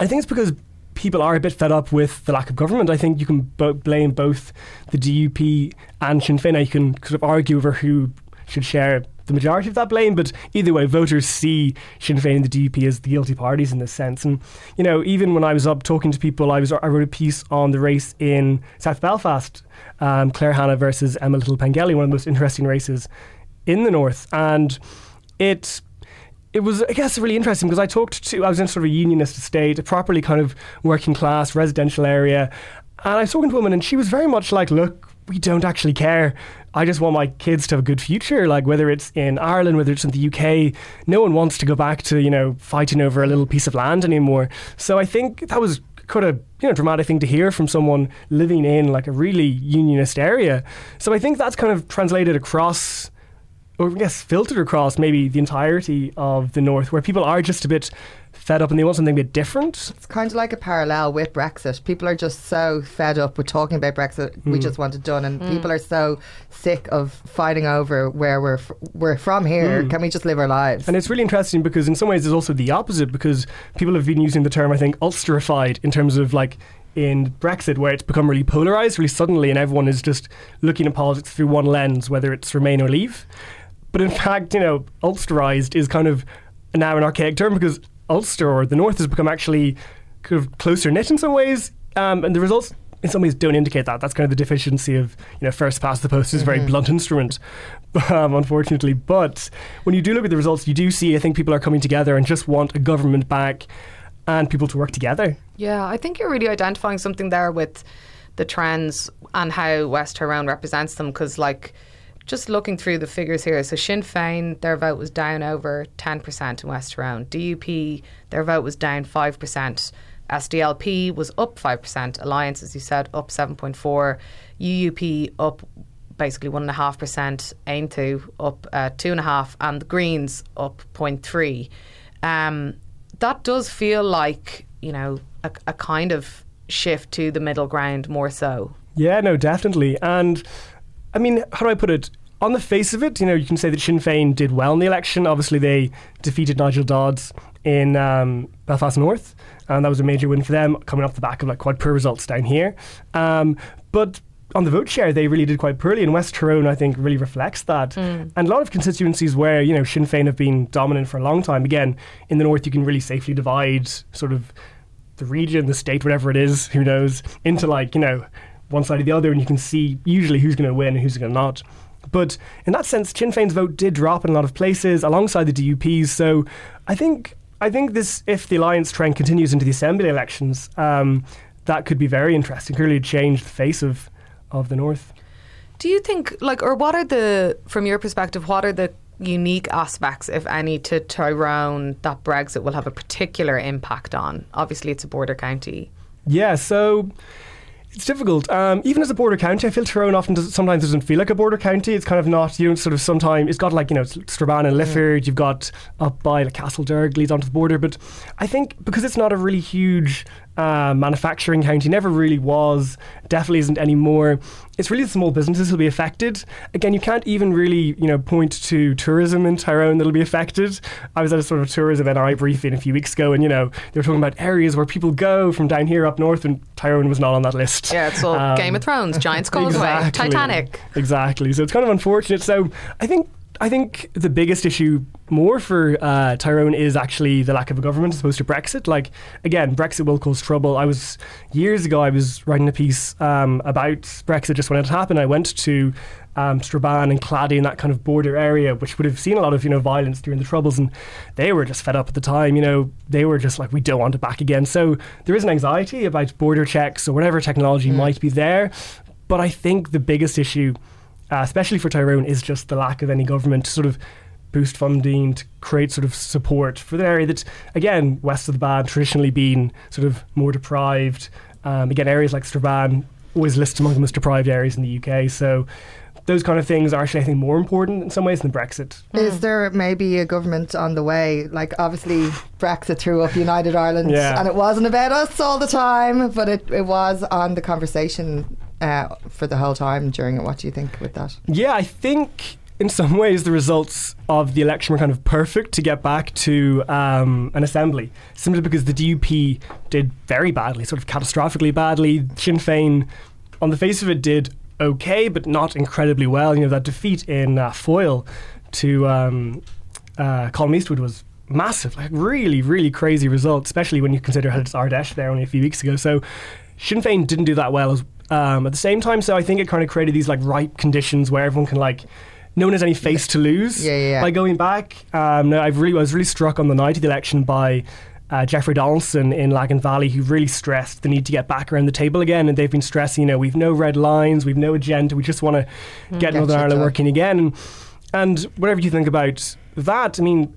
I think it's because people are a bit fed up with the lack of government. I think you can bo- blame both the DUP and Sinn Féin. Now, You can sort of argue over who should share the majority of that blame, but either way, voters see Sinn Féin and the DUP as the guilty parties in this sense. And you know, even when I was up talking to people, I was I wrote a piece on the race in South Belfast, um, Claire Hanna versus Emma Little Pengelly, one of the most interesting races in the north, and it it was, I guess, really interesting because I talked to, I was in sort of a unionist estate, a properly kind of working class residential area, And I was talking to a woman, and she was very much like, "Look, we don't actually care. I just want my kids to have a good future. Like whether it's in Ireland, whether it's in the UK, no one wants to go back to you know fighting over a little piece of land anymore. So I think that was quite a you know dramatic thing to hear from someone living in like a really unionist area. So I think that's kind of translated across or I guess filtered across maybe the entirety of the north, where people are just a bit fed up and they want something a bit different. It's kind of like a parallel with Brexit. People are just so fed up with talking about Brexit. Hmm. We just want it done, and people are so sick of fighting over where we're f- we're from here. Can we just live our lives? And it's really interesting because in some ways it's also the opposite because people have been using the term I think Ulsterified in terms of like in Brexit where it's become really polarized really suddenly and everyone is just looking at politics through one lens whether it's remain or leave. But in fact, you know, Ulsterized is kind of now an archaic term because Ulster or the North has become actually kind of closer knit in some ways, um, and the results in some ways don't indicate that. That's kind of the deficiency of you know first past the post is a very blunt instrument, um, unfortunately. But when you do look at the results, you do see I think people are coming together and just want a government back and people to work together. Yeah, I think you're really identifying something there with the trends and how West Tyrone represents them. Because, like, just looking through the figures here, so Sinn Féin, their vote was down over 10% in West Tyrone. DUP, their vote was down 5%. SDLP was up 5%. Alliance, as you said, up 7.4. UUP up basically 1.5%. Aontú up uh, 2.5%. And the Greens up 0.3. Um, that does feel like, you know, a, a kind of shift to the middle ground more so. Yeah, no, definitely. And I mean, how do I put it? On the face of it, you know, you can say that Sinn Féin did well in the election. Obviously, they defeated Nigel Dodds in um, Belfast North, and that was a major win for them, coming off the back of like quite poor results down here. Um, but on the vote share, they really did quite poorly, and West Tyrone, I think, really reflects that. And a lot of constituencies where you know Sinn Féin have been dominant for a long time. Again, in the north, you can really safely divide sort of the region, the state, whatever it is, who knows, into like, you know, one side or the other, and you can see usually who's going to win and who's going to not. But in that sense, Sinn Féin's vote did drop in a lot of places alongside the DUPs. So I think I think this, if the alliance trend continues into the assembly elections, um, that could be very interesting. Could really change the face of of the north. Do you think, like, or what are the, from your perspective, what are the unique aspects, if any, to Tyrone that Brexit will have a particular impact on? Obviously, it's a border county. Yeah, so it's difficult. Um, even as a border county, I feel Tyrone often does, sometimes it doesn't feel like a border county. It's kind of not, you know, sort of sometimes, it's got like, you know, Strabane and Lifford, you've got up by like Castlederg leads onto the border. But I think because it's not a really huge uh, manufacturing county, never really was, definitely isn't anymore. It's really the small businesses will be affected. Again, you can't even really, you know, point to tourism in Tyrone that'll be affected. I was at a sort of tourism NI briefing a few weeks ago, and you know, they were talking about areas where people go from down here up north, and Tyrone was not on that list. Yeah, it's all Um, Game of Thrones, Giant's Causeway, Exactly. Titanic. Exactly. So it's kind of unfortunate. So I think I think the biggest issue more for uh, Tyrone is actually the lack of a government as opposed to Brexit. Like again, Brexit will cause trouble. I was years ago. I was writing a piece um, about Brexit just when it happened. I went to um, Strabane and Clady and that kind of border area, which would have seen a lot of you know violence during the Troubles, and they were just fed up at the time. You know, they were just like, we don't want it back again. So there is an anxiety about border checks or whatever technology might be there. But I think the biggest issue, uh, especially for Tyrone, is just the lack of any government to sort of boost funding to create sort of support for the area that's again west of the Bann traditionally been sort of more deprived. Um, again, areas like Strabane always listed among the most deprived areas in the UK. So those kind of things are actually I think more important in some ways than Brexit. Is there maybe a government on the way? Like, obviously, Brexit threw up United Ireland, Yeah. and it wasn't about us all the time, but it, it was on the conversation uh, for the whole time during it. What do you think with that? Yeah, I think in some ways the results of the election were kind of perfect to get back to um, an assembly, simply because the DUP did very badly, sort of catastrophically badly. Sinn Féin, on the face of it, did okay, but not incredibly well. You know, that defeat in uh, Foyle to um, uh, Colum Eastwood was massive, like really, really crazy result, especially when you consider how it's Ardèche there only a few weeks ago. So Sinn Féin didn't do that well as, um, at the same time. So I think it kind of created these like ripe conditions where everyone can like. No one has any face to lose Yeah, yeah, yeah. by going back. Um, no, I've really, I was really struck on the night of the election by uh, Jeffrey Donaldson in Lagan Valley, who really stressed the need to get back around the table again. And they've been stressing, you know, we've no red lines, we've no agenda, we just want to get Get Northern Ireland done. working again. And, and whatever you think about that, I mean,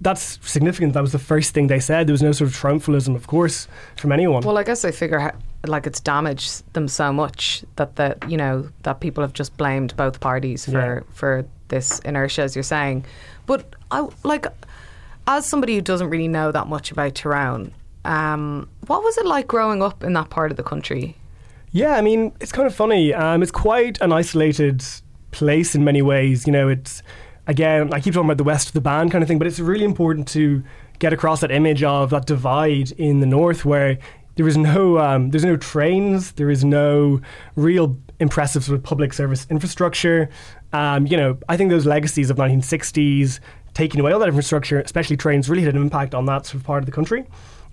that's significant. That was the first thing they said. There was no sort of triumphalism, of course, from anyone. Well, I guess they figure ha- like it's damaged them so much that the you know that people have just blamed both parties for for this inertia, as you're saying. But I like as somebody who doesn't really know that much about Tyrone. Um, what was it like growing up in that part of the country? Yeah, I mean, it's kind of funny. Um, it's quite an isolated place in many ways. You know, it's again, I keep talking about the west of the Bann kind of thing, but it's really important to get across that image of that divide in the north where there is no um, there's no trains, there is no real impressive sort of public service infrastructure. Um, you know, I think those legacies of 1960s taking away all that infrastructure, especially trains, really had an impact on that sort of part of the country.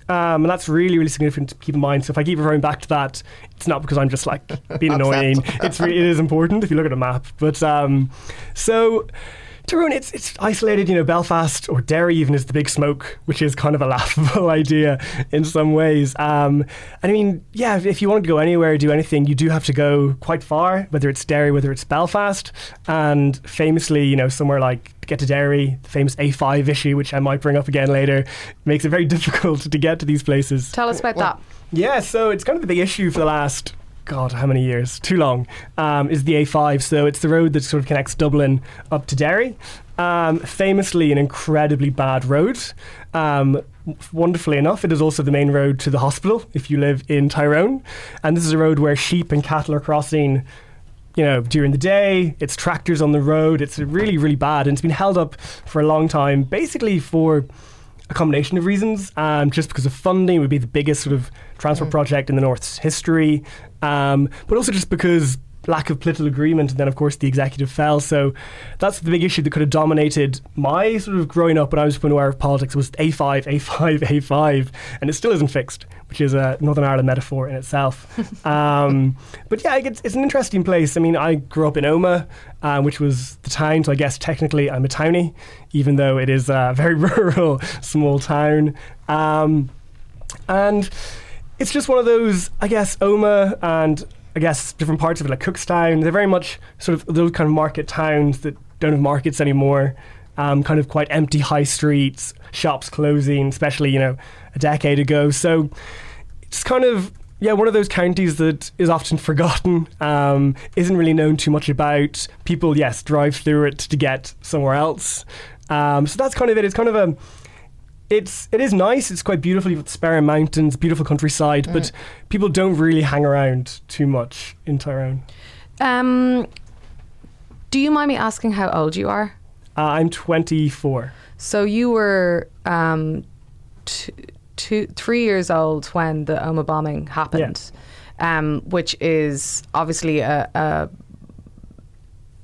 Um, and that's really, really significant to keep in mind. So if I keep referring back to that, it's not because I'm just like being annoying. It's re- it is important if you look at a map. But um, so Tyrone, it's it's isolated. You know, Belfast or Derry even is the big smoke, which is kind of a laughable idea in some ways. Um, I mean, yeah, if- if you wanted to go anywhere, do anything, you do have to go quite far, whether it's Derry, whether it's Belfast, and famously, you know, somewhere like to get to Derry, the famous A5 issue, which I might bring up again later, makes it very difficult to get to these places. Tell us about that. Yeah, so it's kind of the big issue for the last God, how many years? Too long. Um, is the A5. So it's the road that sort of connects Dublin up to Derry. Um, famously, an incredibly bad road. Um, wonderfully enough, it is also the main road to the hospital if you live in Tyrone. And this is a road where sheep and cattle are crossing you know, during the day. It's tractors on the road. It's really, really bad, and it's been held up for a long time, basically for a combination of reasons. Um, just because of funding, it would be the biggest sort of transport project in the North's history, um, but also just because lack of political agreement, and then of course the executive fell. So that's the big issue that could have dominated my sort of growing up when I was aware of politics was A5, A5, A5, and it still isn't fixed, which is a Northern Ireland metaphor in itself. um, but yeah, it's, it's an interesting place. I mean, I grew up in Omagh, uh, which was the town, so I guess technically I'm a townie, even though it is a very rural, small town. Um, and it's just one of those, I guess, Omagh and I guess different parts of it, like Cookstown, they're very much sort of those kind of market towns that don't have markets anymore. Um, kind of quite empty high streets, shops closing, especially you know a decade ago. So it's kind of yeah one of those counties that is often forgotten, um, isn't really known too much about. People yes drive through it to get somewhere else. Um, so that's kind of it. It's kind of a it's it is nice. It's quite beautiful. You've got the Sperrin Mountains, beautiful countryside, but people don't really hang around too much in Tyrone. Um, do you mind me asking how old you are? Uh, I'm 24. So you were um, two, two, three years old when the Omagh bombing happened, um, which is obviously a, a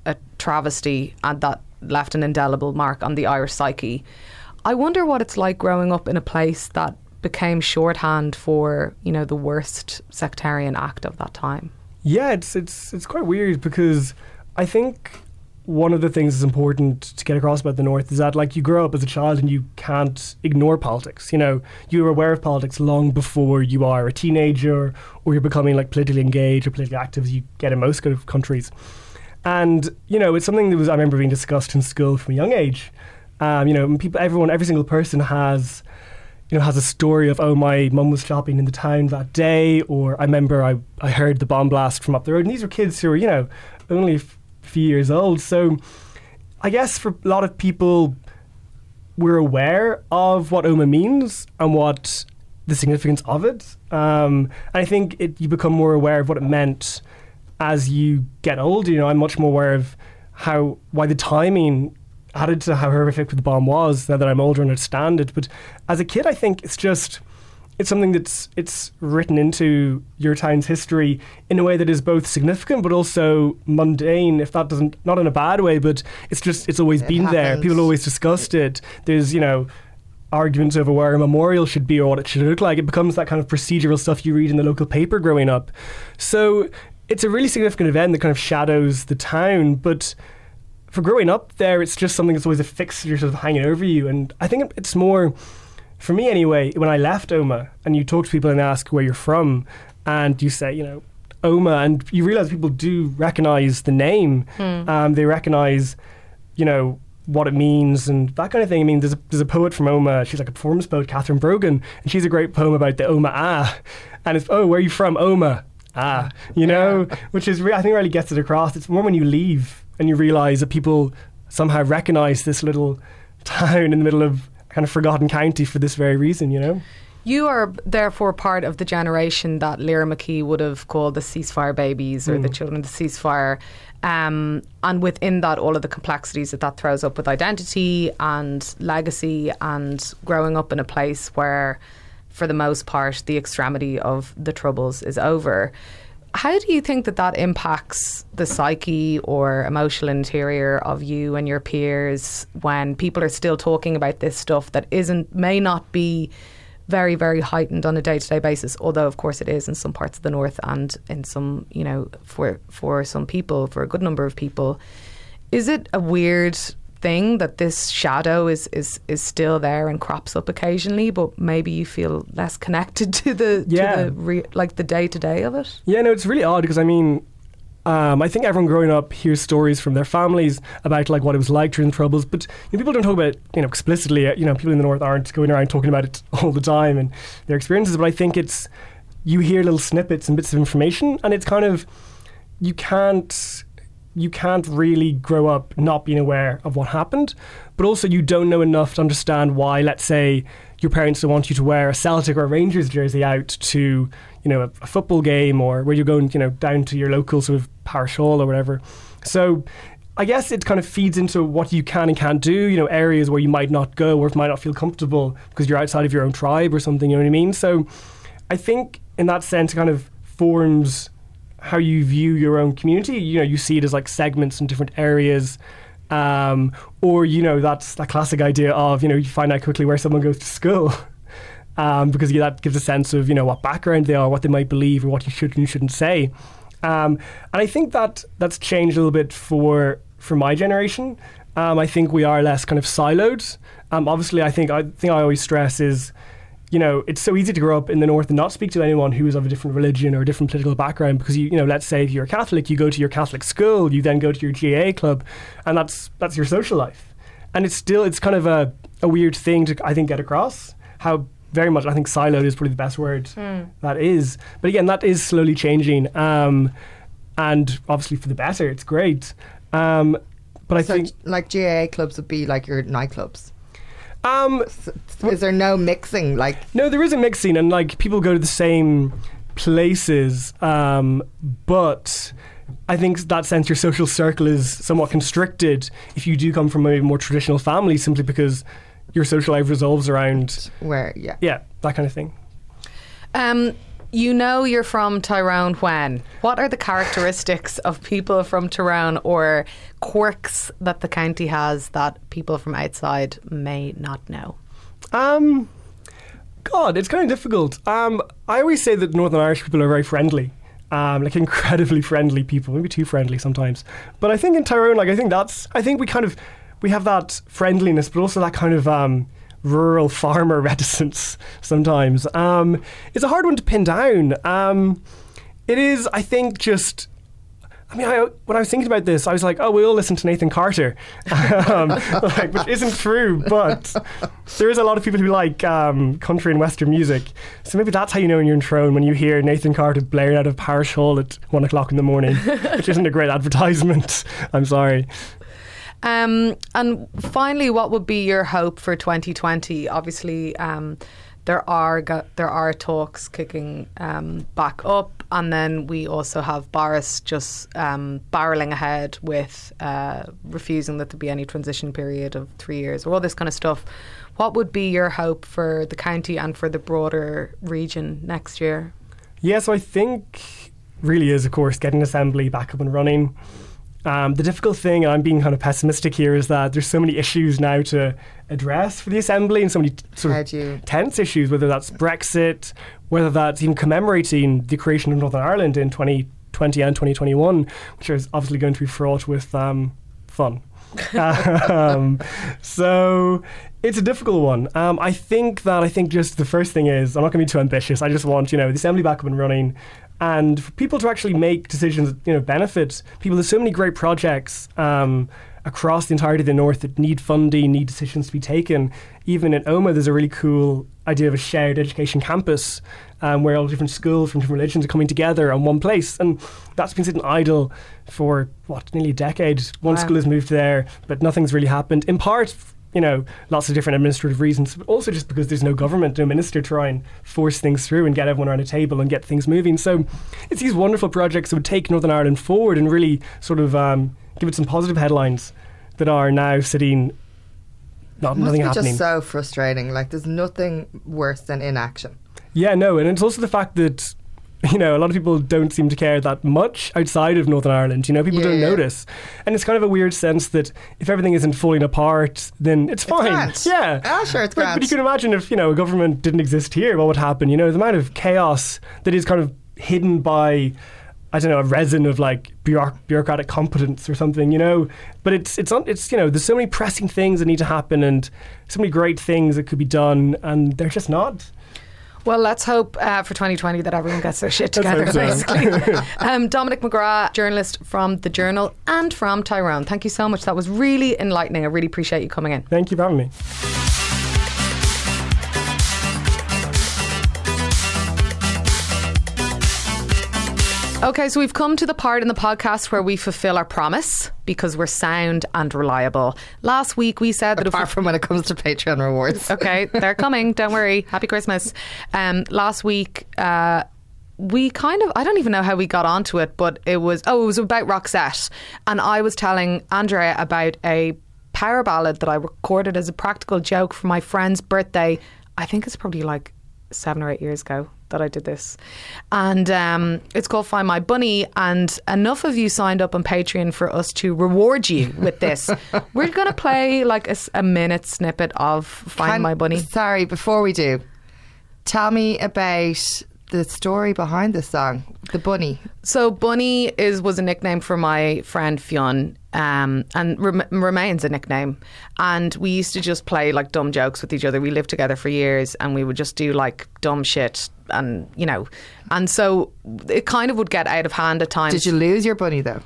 a travesty and that left an indelible mark on the Irish psyche. I wonder what it's like growing up in a place that became shorthand for you know the worst sectarian act of that time. Yeah, it's it's it's quite weird because I think one of the things that's important to get across about the North is that like you grow up as a child and you can't ignore politics. You know, you're aware of politics long before you are a teenager or you're becoming like politically engaged or politically active as you get in most countries. And you know, it's something that was I remember being discussed in school from a young age. Um, you know, people, everyone, every single person has you know, has a story of, oh, my mum was shopping in the town that day, or I remember I, I heard the bomb blast from up the road. And these were kids who were, you know, only a f- few years old. So I guess for a lot of people, we're aware of what Omagh means and what the significance of it. Um, and I think it, you become more aware of what it meant as you get older. You know, I'm much more aware of how, why the timing added to how horrific the bomb was now that I'm older and understand it. But as a kid, I think it's just it's something that's it's written into your town's history in a way that is both significant but also mundane. If that doesn't not in a bad way, but it's just it's always It been there. People always discussed it. There's you know arguments over where a memorial should be or what it should look like. It becomes that kind of procedural stuff you read in the local paper growing up. So it's a really significant event that kind of shadows the town, but for growing up there, it's just something that's always a fixture sort of hanging over you. And I think it's more for me anyway, when I left Omagh and you talk to people and ask where you're from, and you say, you know, Omagh, and you realize people do recognize the name. Um, they recognize, you know, what it means and that kind of thing. I mean, there's a, there's a poet from Omagh, she's like a performance poet, Catherine Brogan, and she's a great poem about the Omagh Ah. And it's, oh, where are you from? Omagh. Ah. You know, which is, re- I think really gets it across. It's more when you leave and you realize that people somehow recognize this little town in the middle of kind of forgotten county for this very reason, you know? You are therefore part of the generation that Lyra McKee would have called the ceasefire babies or the children of the ceasefire. Um, and within that, all of the complexities that that throws up with identity and legacy and growing up in a place where, for the most part, the extremity of the troubles is over. How do you think that that impacts the psyche or emotional interior of you and your peers when people are still talking about this stuff that isn't may not be very very heightened on a day-to-day basis although of course it is in some parts of the north and in some you know for for some people for a good number of people? Is it a weird thing that this shadow is is is still there and crops up occasionally but maybe you feel less connected to the Yeah. to the re, like the day-to-day of it Yeah, no, it's really odd because I mean, um, I think everyone growing up hears stories from their families about like what it was like during the troubles, but you know, people don't talk about it, you know, explicitly. Uh, You know, people in the north aren't going around talking about it all the time and their experiences. But I think it's you hear little snippets and bits of information, and it's kind of you can't you can't really grow up not being aware of what happened, but also you don't know enough to understand why. Let's say your parents don't want you to wear a Celtic or a Rangers jersey out to you know a, a football game or where you're going you know down to your local sort of parish hall or whatever. So. I guess it kind of feeds into what you can and can't do, you know, areas where you might not go or might not feel comfortable because you're outside of your own tribe or something, you know what I mean? So I think in that sense, it kind of forms how you view your own community. You know, you see it as like segments and different areas. Um, or, you know, that's that classic idea of, you know, you find out quickly where someone goes to school. Um, because yeah, that gives a sense of, you know, what background they are, what they might believe, or what you should and shouldn't say. Um, and I think that that's changed a little bit for for my generation. Um, I think we are less kind of siloed. Um, obviously, I think I think I always stress is, you know, it's so easy to grow up in the north and not speak to anyone who is of a different religion or a different political background because you you know, let's say if you're a Catholic, you go to your Catholic school, you then go to your GAA club, and that's that's your social life. And it's still it's kind of a, a weird thing to I think get across how very much I think siloed is probably the best word that is. But again, that is slowly changing. Um, and obviously for the better, it's great. Um, but I So, think like GAA clubs would be like your nightclubs. Um, Is there no mixing? Like, No, there is a mixing, and like people go to the same places, um, but I think that sense your social circle is somewhat constricted if you do come from a more traditional family, simply because your social life revolves around where, yeah. yeah that kind of thing. Um, you know you're from Tyrone when? What are the characteristics of people from Tyrone or quirks that the county has that people from outside may not know? Um, God, it's kind of difficult. Um, I always say that Northern Irish people are very friendly. Um, like incredibly friendly people, maybe too friendly sometimes. But I think in Tyrone, like I think that's, I think we kind of, we have that friendliness, but also that kind of um, rural farmer reticence sometimes. Um, it's a hard one to pin down. Um, it is, I think, just I mean, I, when I was thinking about this, I was like, oh, we all listen to Nathan Carter, um, like, which isn't true, but there is a lot of people who like um, country and western music. So maybe that's how you know when you're in Tyrone when you hear Nathan Carter blared out of Parish Hall at one o'clock in the morning, which isn't a great advertisement. I'm sorry. Um, and finally, what would be your hope for 2020? Obviously, um, there are there are talks kicking um, back up, and then we also have Boris just um, barreling ahead with uh, refusing that there be any transition period of three years, or all this kind of stuff. What would be your hope for the county and for the broader region next year? Yeah, so I think really is, of course, getting Assembly back up and running. Um, the difficult thing, and I'm being kind of pessimistic here, is that there's so many issues now to address for the Assembly and so many t- sort of tense issues, whether that's Brexit, whether that's even commemorating the creation of Northern Ireland in 2020 and 2021, which is obviously going to be fraught with um, fun. um, so it's a difficult one. Um, I think that I think just the first thing is I'm not going to be too ambitious. I just want you know the assembly back up and running, and for people to actually make decisions that you know benefit people. There's so many great projects. Um, across the entirety of the north that need funding, need decisions to be taken. Even in Omagh, there's a really cool idea of a shared education campus um, where all different schools from different religions are coming together on one place. And that's been sitting idle for, what, nearly a decade. One Wow. school has moved there, but nothing's really happened. In part, you know, lots of different administrative reasons, but also just because there's no government, no minister to try and force things through and get everyone around a table and get things moving. So it's these wonderful projects that would take Northern Ireland forward and really sort of um, give it some positive headlines that are now sitting not Must nothing be happening. just so frustrating. Like there's nothing worse than inaction. Yeah, no, and it's also the fact that you know a lot of people don't seem to care that much outside of Northern Ireland. You know, people don't Yeah. notice, and it's kind of a weird sense that if everything isn't falling apart, then it's fine. grand. Yeah, Ah, sure, it's but, but you can imagine if you know a government didn't exist here, what would happen? You know, the amount of chaos that is kind of hidden by. I don't know, a resin of like bureauc- bureaucratic competence or something, you know. But it's it's it's you know, there's so many pressing things that need to happen and so many great things that could be done, and they're just not. Well, let's hope uh, for 2020 that everyone gets their shit together, basically. um, Dominic McGrath, journalist from The Journal and from Tyrone. Thank you so much. That was really enlightening. I really appreciate you coming in. Thank you for having me. Okay, so we've come to the part in the podcast where we fulfill our promise because we're sound and reliable. Last week we said that Apart from when it comes to Patreon rewards. Okay, they're coming. Don't worry. Happy Christmas. Um, last week, uh, we kind of, I don't even know how we got onto it, but it was, oh, it was about Roxette. And I was telling Andrea about a power ballad that I recorded as a practical joke for my friend's birthday. I think it's probably like seven or eight years ago that I did this. And um, it's called Find My Bunny. And enough of you signed up on Patreon for us to reward you with this. We're going to play like a minute snippet of Find Can- My Bunny. Sorry, before we do, tell me about the story behind this song, the bunny. So Bunny is was a nickname for my friend Fionn, um, and rem- remains a nickname. And we used to just play like dumb jokes with each other. We lived together for years, and we would just do like dumb shit, and you know, and so it kind of would get out of hand at times. Did you lose your bunny though?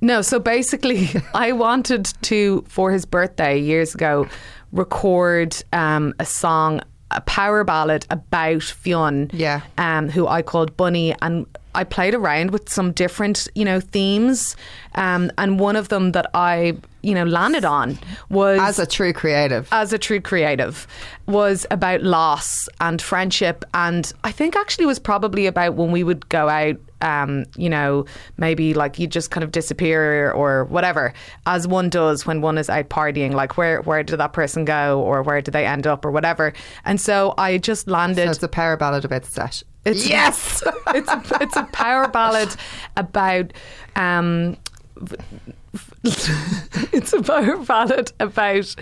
No, so basically, I wanted to, for his birthday years ago, record um, a song, a power ballad about Fionn, Yeah. um, who I called Bunny, and I played around with some different, you know, themes, um, and one of them that I, you know, landed on was As a true creative. as a true creative was about loss and friendship and I think actually was probably about when we would go out um, you know, maybe like you just kind of disappear or whatever, as one does when one is out partying. Like where where did that person go, or where did they end up, or whatever. And so I just landed. so it's a power ballad about sesh. It's, yes. it's a, it's a power ballad about um it's a power ballad about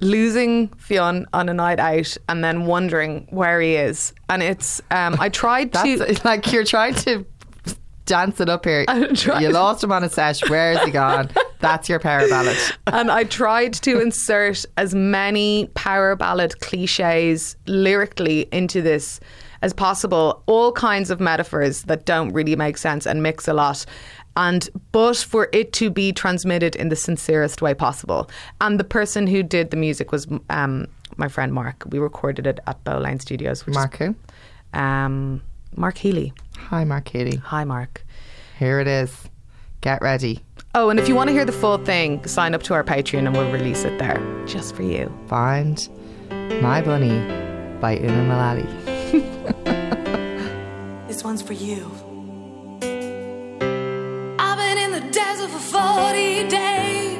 losing Fionn on a night out and then wondering where he is and it's um I tried to That's like you're trying to dance it up here. You lost him on a sesh. Where is he gone? That's your power ballad. and I tried to insert as many power ballad cliches lyrically into this as possible, all kinds of metaphors that don't really make sense and mix a lot. And but for it to be transmitted in the sincerest way possible. And the person who did the music was um, my friend Mark. We recorded it at Bowline Studios. Which Mark who? Is, um, Mark Healy. Hi, Mark Healy. Hi, Mark. Here it is. Get ready. Oh, and if you want to hear the full thing, sign up to our Patreon and we'll release it there just for you. Find My Bunny by Una Mullally. This one's for you. I've been in the desert for 40 days.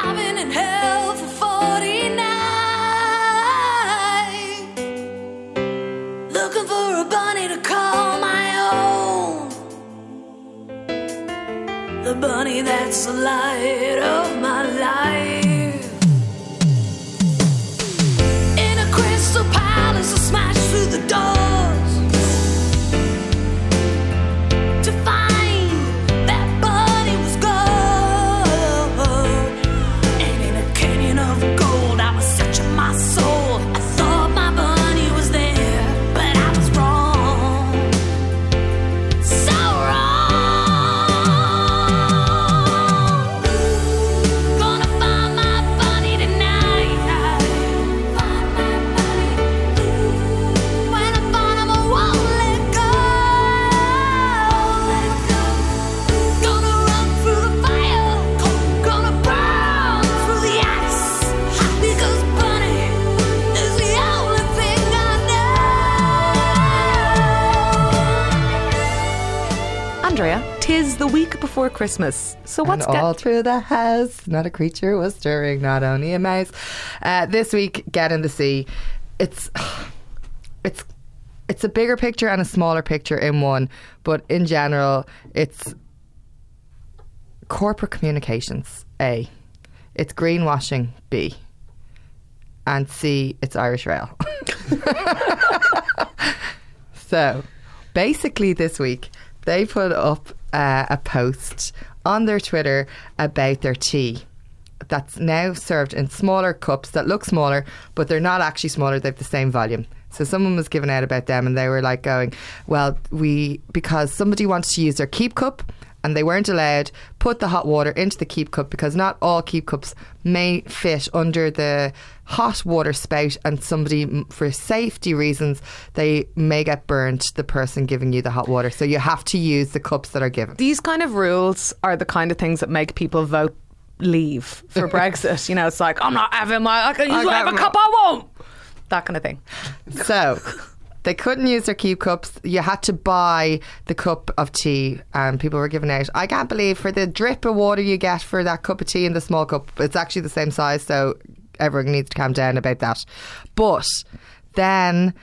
I've been in hell for 40 nights. Looking for a bunny to call my own. The bunny that's the light of my life. Christmas. So And what's all get- through the house, not a creature was stirring, not only a mouse. Uh, this week, Get in the Sea. It's it's it's a bigger picture and a smaller picture in one, but in general, it's corporate communications. A, it's greenwashing. B, and C, it's Irish Rail. So, basically, this week they put up uh, a post on their Twitter about their tea that's now served in smaller cups that look smaller, but they're not actually smaller. They have the same volume. So someone was giving out about them, and they were like going, "Well, we because somebody wants to use their keep cup." And they weren't allowed put the hot water into the keep cup because not all keep cups may fit under the hot water spout. And somebody, for safety reasons, they may get burnt. The person giving you the hot water, so you have to use the cups that are given. these kind of rules are the kind of things that make people vote leave for Brexit. You know, it's like I'm not having my. I can use whatever cup I want. That kind of thing. So they couldn't use their keep cups. You had to buy the cup of tea, and people were giving out. I can't believe for the drip of water you get for that cup of tea in the small cup, it's actually the same size. So everyone needs to calm down about that. But then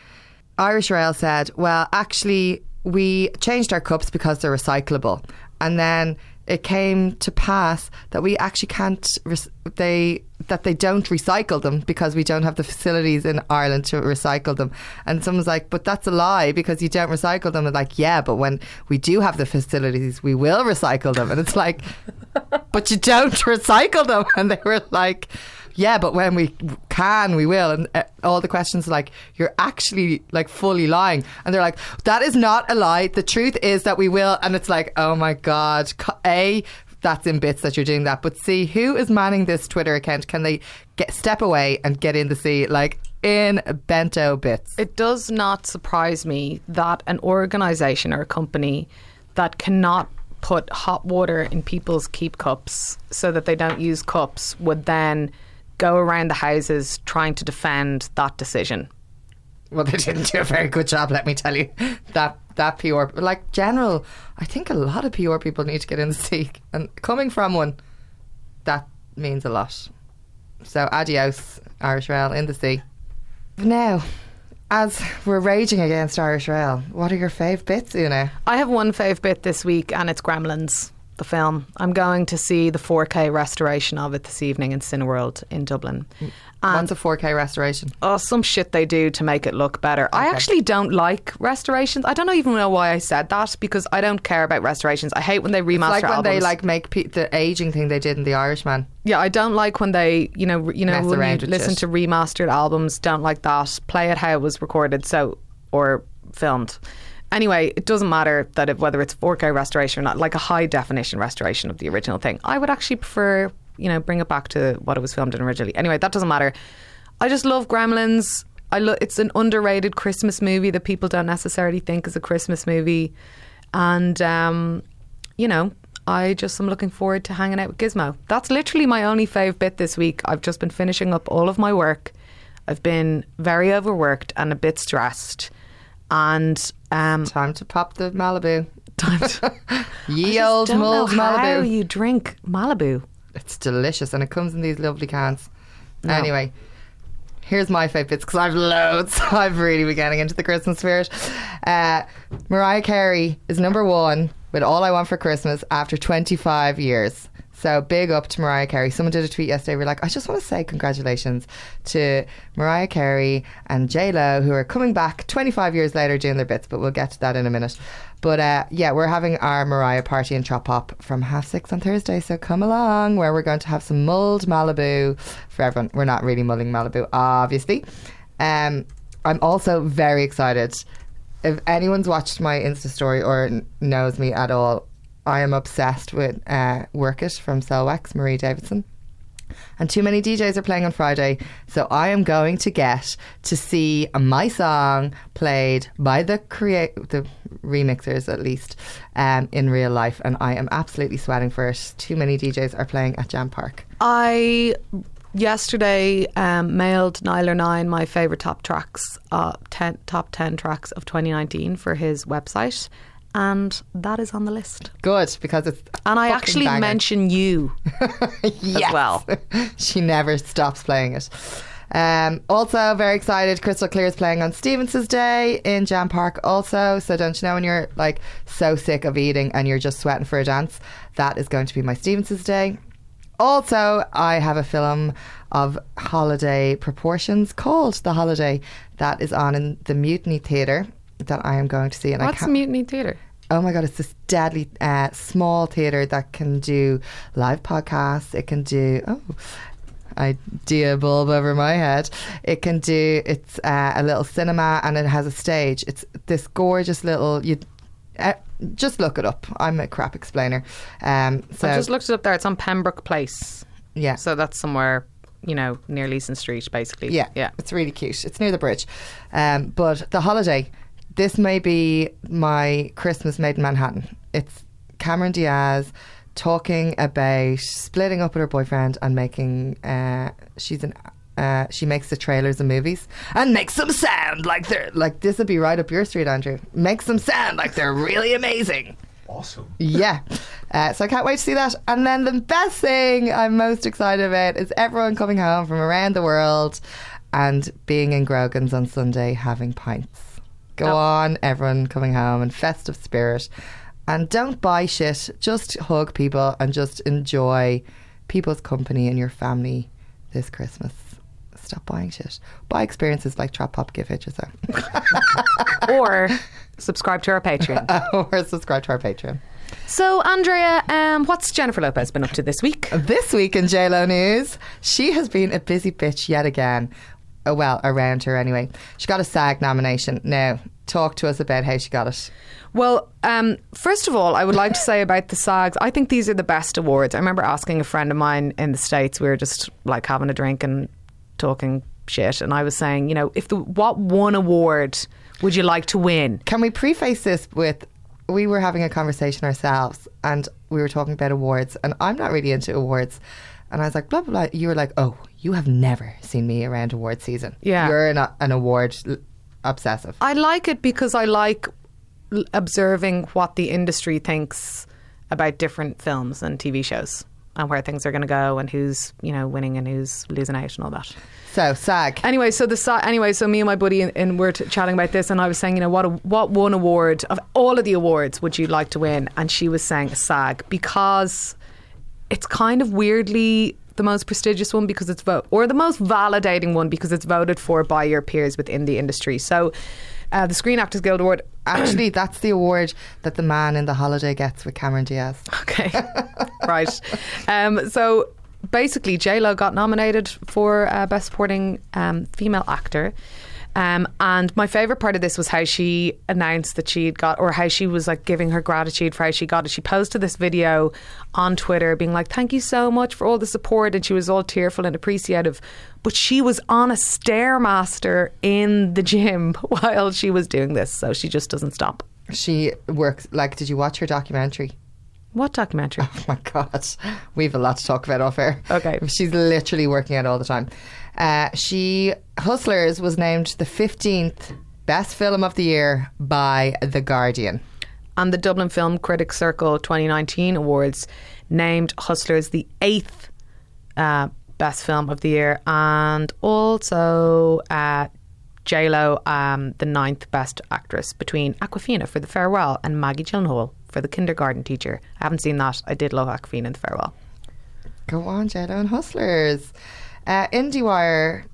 Irish Rail said, well, actually, we changed our cups because they're recyclable. And then it came to pass that we actually can't rec- they that they don't recycle them because we don't have the facilities in Ireland to recycle them. And someone's like, but that's a lie because you don't recycle them. And like, yeah, but when we do have the facilities, we will recycle them. And it's like, but you don't recycle them. And they were like, yeah, but when we can, we will. And uh, all the questions are like, you're actually like fully lying. And they're like, that is not a lie. The truth is that we will. And it's like, oh my God. A, that's in bits that you're doing that. But C, who is manning this Twitter account? Can they get step away and get in the sea like in bento bits? It does not surprise me that an organisation or a company that cannot put hot water in people's keep cups so that they don't use cups would then go around the houses trying to defend that decision. Well, they didn't do a very good job, let me tell you. That that PR, like general, I think a lot of PR people need to get in the sea, and coming from one, that means a lot. So adios, Irish Rail in the sea. Now, as we're raging against Irish Rail, what are your fave bits, Una? I have one fave bit this week, and it's Gremlins, the film. I'm going to see the 4K restoration of it this evening in Cineworld in Dublin. And What's a 4K restoration? oh, some shit they do to make it look better. I actually don't like restorations. I don't even know why I said that because I don't care about restorations. I hate when they remaster Like when albums. they like make pe- the aging thing they did in The Irishman. Yeah, I don't like when they, you know, you know, you listen shit. to remastered albums. Don't like that. Play it how it was recorded, so or filmed. Anyway, it doesn't matter that whether it's 4K restoration or not. Like a high definition restoration of the original thing, I would actually prefer, you know, bring it back to what it was filmed in originally. Anyway, that doesn't matter. I just love Gremlins. I lo- it's an underrated Christmas movie that people don't necessarily think is a Christmas movie, and um, you know, I just am looking forward to hanging out with Gizmo. That's literally my only fave bit this week. I've just been finishing up all of my work. I've been very overworked and a bit stressed, and um, Time to pop the Malibu. time to, Ye old just don't know mulled how Malibu. you drink Malibu. It's delicious and it comes in these lovely cans. No. Anyway, here's my favourite bits because I've loads. I've really been getting into the Christmas spirit. Uh, Mariah Carey is number one with All I Want for Christmas after 25 years. So big up to Mariah Carey. Someone did a tweet yesterday. We're like, I just want to say congratulations to Mariah Carey and J Lo, who are coming back 25 years later doing their bits. But we'll get to that in a minute. But uh, yeah, we're having our Mariah party in Chop Hop from half six on Thursday. So come along, where we're going to have some mulled Malibu for everyone. We're not really mulling Malibu, obviously. Um, I'm also very excited. If anyone's watched my Insta story or knows me at all, I am obsessed with uh, Work It from Soulwax, Marie Davidson. And too many DJs are playing on Friday, so I am going to get to see my song played by the create the remixers at least um, in real life, and I am absolutely sweating for it. Too many DJs are playing at Jam Park. I yesterday um, mailed Nialler9 my favorite top tracks, uh, ten, top ten tracks of 2019 for his website, and that is on the list. Good because it's And I actually banger. mention you yes. as well. she never stops playing it. Um, also, very excited. Crystal Clear is playing on Stevens's Day in Jam Park. Also, so don't you know when you're like so sick of eating and you're just sweating for a dance? That is going to be my Stevens's Day. Also, I have a film of holiday proportions called The Holiday that is on in the Mutiny Theatre that I am going to see. And I can't, Mutiny Theatre? Oh my god, it's this deadly uh, small theatre that can do live podcasts. It can do oh idea bulb over my head. It can do it's uh, a little cinema and it has a stage. It's this gorgeous little you. Uh, just look it up. I'm a crap explainer. Um, so I just looked it up there. It's on Pembroke Place. yeah, So that's somewhere, you know, near Leeson Street, basically. Yeah, Yeah. it's really cute. It's near the bridge. Um, but the holiday, this may be my Christmas Maid in Manhattan. It's Cameron Diaz talking about splitting up with her boyfriend and making. Uh, she's an. Uh, she makes the trailers and movies and makes them sound like they're like this would be right up your street, Andrew. Makes them sound like they're really amazing. Awesome. Yeah. Uh, so I can't wait to see that. And then the best thing I'm most excited about is everyone coming home from around the world and being in Grogan's on Sunday having pints. Go Oh. on, everyone coming home in festive spirit. And don't buy shit. Just hug people and just enjoy people's company and your family this Christmas. Stop buying shit. Buy experiences like Trap Pop Give Hitches Or subscribe to our Patreon. or subscribe to our Patreon. so, Andrea, um, what's Jennifer Lopez been up to this week? This week in JLo News, she has been a busy bitch yet again. Oh, well, around her anyway. She got a SAG nomination. Now, talk to us about how she got it. Well, um, first of all, I would like to say about the SAGs, I think these are the best awards. I remember asking a friend of mine in the States, we were just like having a drink and talking shit, and I was saying, you know, if the what one award would you like to win? Can we preface this with we were having a conversation ourselves and we were talking about awards, and I'm not really into awards. And I was like, blah, blah, blah. You were like, oh, you have never seen me around award season. Yeah. You're an, an award obsessive. I like it because I like observing what the industry thinks about different films and TV shows and where things are going to go and who's, you know, winning and who's losing out and all that. So, SAG. Anyway, so the si- anyway, so me and my buddy and, and we're t- chatting about this, and I was saying, you know, what a, what one award of all of the awards would you like to win? And she was saying SAG because it's kind of weirdly the most prestigious one because it's vote or the most validating one because it's voted for by your peers within the industry. So, uh, the Screen Actors Guild Award. Actually, that's the award that the man in the holiday gets with Cameron Diaz. Okay, right. Um, so basically, J Lo got nominated for uh, Best Supporting um, Female Actor. Um, and my favorite part of this was how she announced that she'd got, or how she was like giving her gratitude for how she got it. She posted this video on Twitter being like, Thank you so much for all the support. And she was all tearful and appreciative. But she was on a Stairmaster in the gym while she was doing this. So she just doesn't stop. She works, like, did you watch her documentary? What documentary? Oh my God. We have a lot to talk about off air. Okay. She's literally working out all the time. Uh, she, Hustlers was named the 15th best film of the year by The Guardian. and the Dublin Film Critics Circle 2019 Awards named Hustlers the eighth uh, best film of the year, and also uh, J Lo um, the ninth best actress between Awkwafina for The Farewell and Maggie Gyllenhaal for The Kindergarten Teacher. I haven't seen that. I did love Awkwafina in The Farewell. Go on, JLo and Hustlers. Uh, IndieWire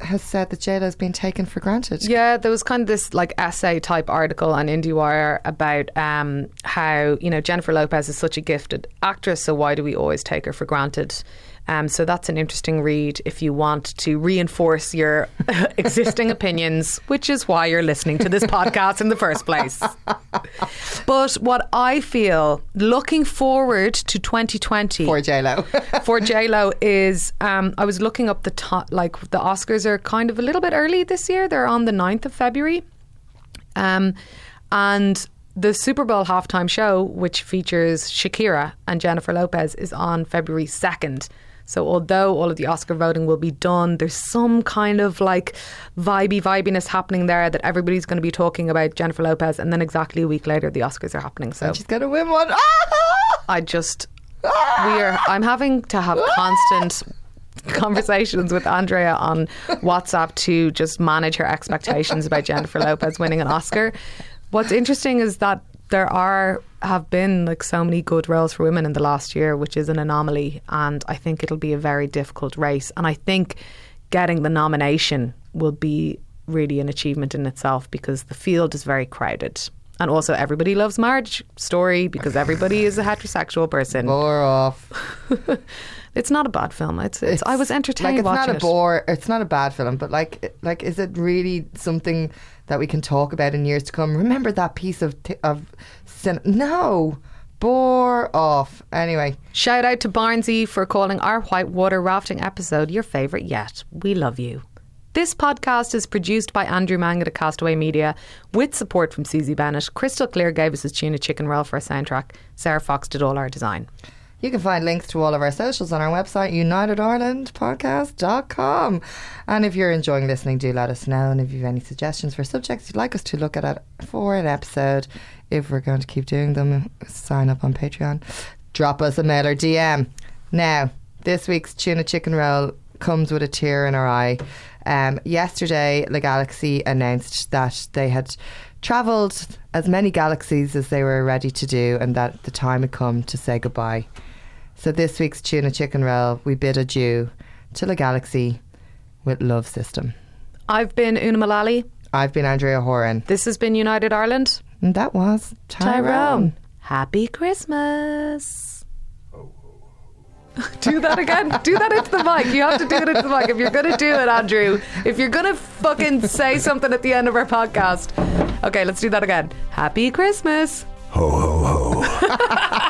has said that JLo's been taken for granted. Yeah, there was kind of this like essay type article on IndieWire about um, how you know Jennifer Lopez is such a gifted actress, so why do we always take her for granted? Um, so that's an interesting read if you want to reinforce your existing opinions, which is why you're listening to this podcast in the first place. But what I feel looking forward to 2020 For JLo. for J Lo is um, I was looking up the top, like the Oscars are kind of a little bit early this year. They're on the 9th of February, um, and the Super Bowl halftime show, which features Shakira and Jennifer Lopez, is on February second. So although all of the Oscar voting will be done, there's some kind of like vibey vibiness happening there that everybody's going to be talking about Jennifer Lopez, and then exactly a week later the Oscars are happening. So She's going to win one. Ah! I just we are. I'm having to have constant conversations with Andrea on WhatsApp to just manage her expectations about Jennifer Lopez winning an Oscar. What's interesting is that there are have been like so many good roles for women in the last year, which is an anomaly, and I think it'll be a very difficult race. And I think getting the nomination will be really an achievement in itself because the field is very crowded. And also, everybody loves Marriage Story because everybody is a heterosexual person. Bore off. It's not a bad film. It's, it's, I was entertained Like it's not a it. bore. It's not a bad film, but like, like, is it really something that we can talk about in years to come? Remember that piece of t- of cin- no bore off. Anyway, Shout out to Barnsey for calling our whitewater rafting episode your favourite yet. We love you. This podcast is produced by Andrew Mangat at Castaway Media with support from Susie Bennett. Crystal Clear gave us his tuna chicken roll for a soundtrack. Sarah Fox did all our design. You can find links to all of our socials on our website, unitedirelandpodcast.com. And if you're enjoying listening, do let us know. And if you have any suggestions for subjects you'd like us to look at for an episode, if we're going to keep doing them, sign up on Patreon. Drop us a mail or DM. Now, this week's tuna chicken roll comes with a tear in our eye. Um, yesterday, the Galaxie announced that they had travelled as many galaxies as they were ready to do, and that the time had come to say goodbye. So this week's tuna chicken roll, we bid adieu to the Galaxie with Love System. I've been Una Mullally. I've been Andrea Horan, This has been United Ireland. And that was Tyrone. Tyrone. Happy Christmas. do that again. Do that into the mic. You have to do it into the mic. If you're going to do it, Andrew, if you're going to fucking say something at the end of our podcast. Okay, let's do that again. Happy Christmas. Ho ho, ho,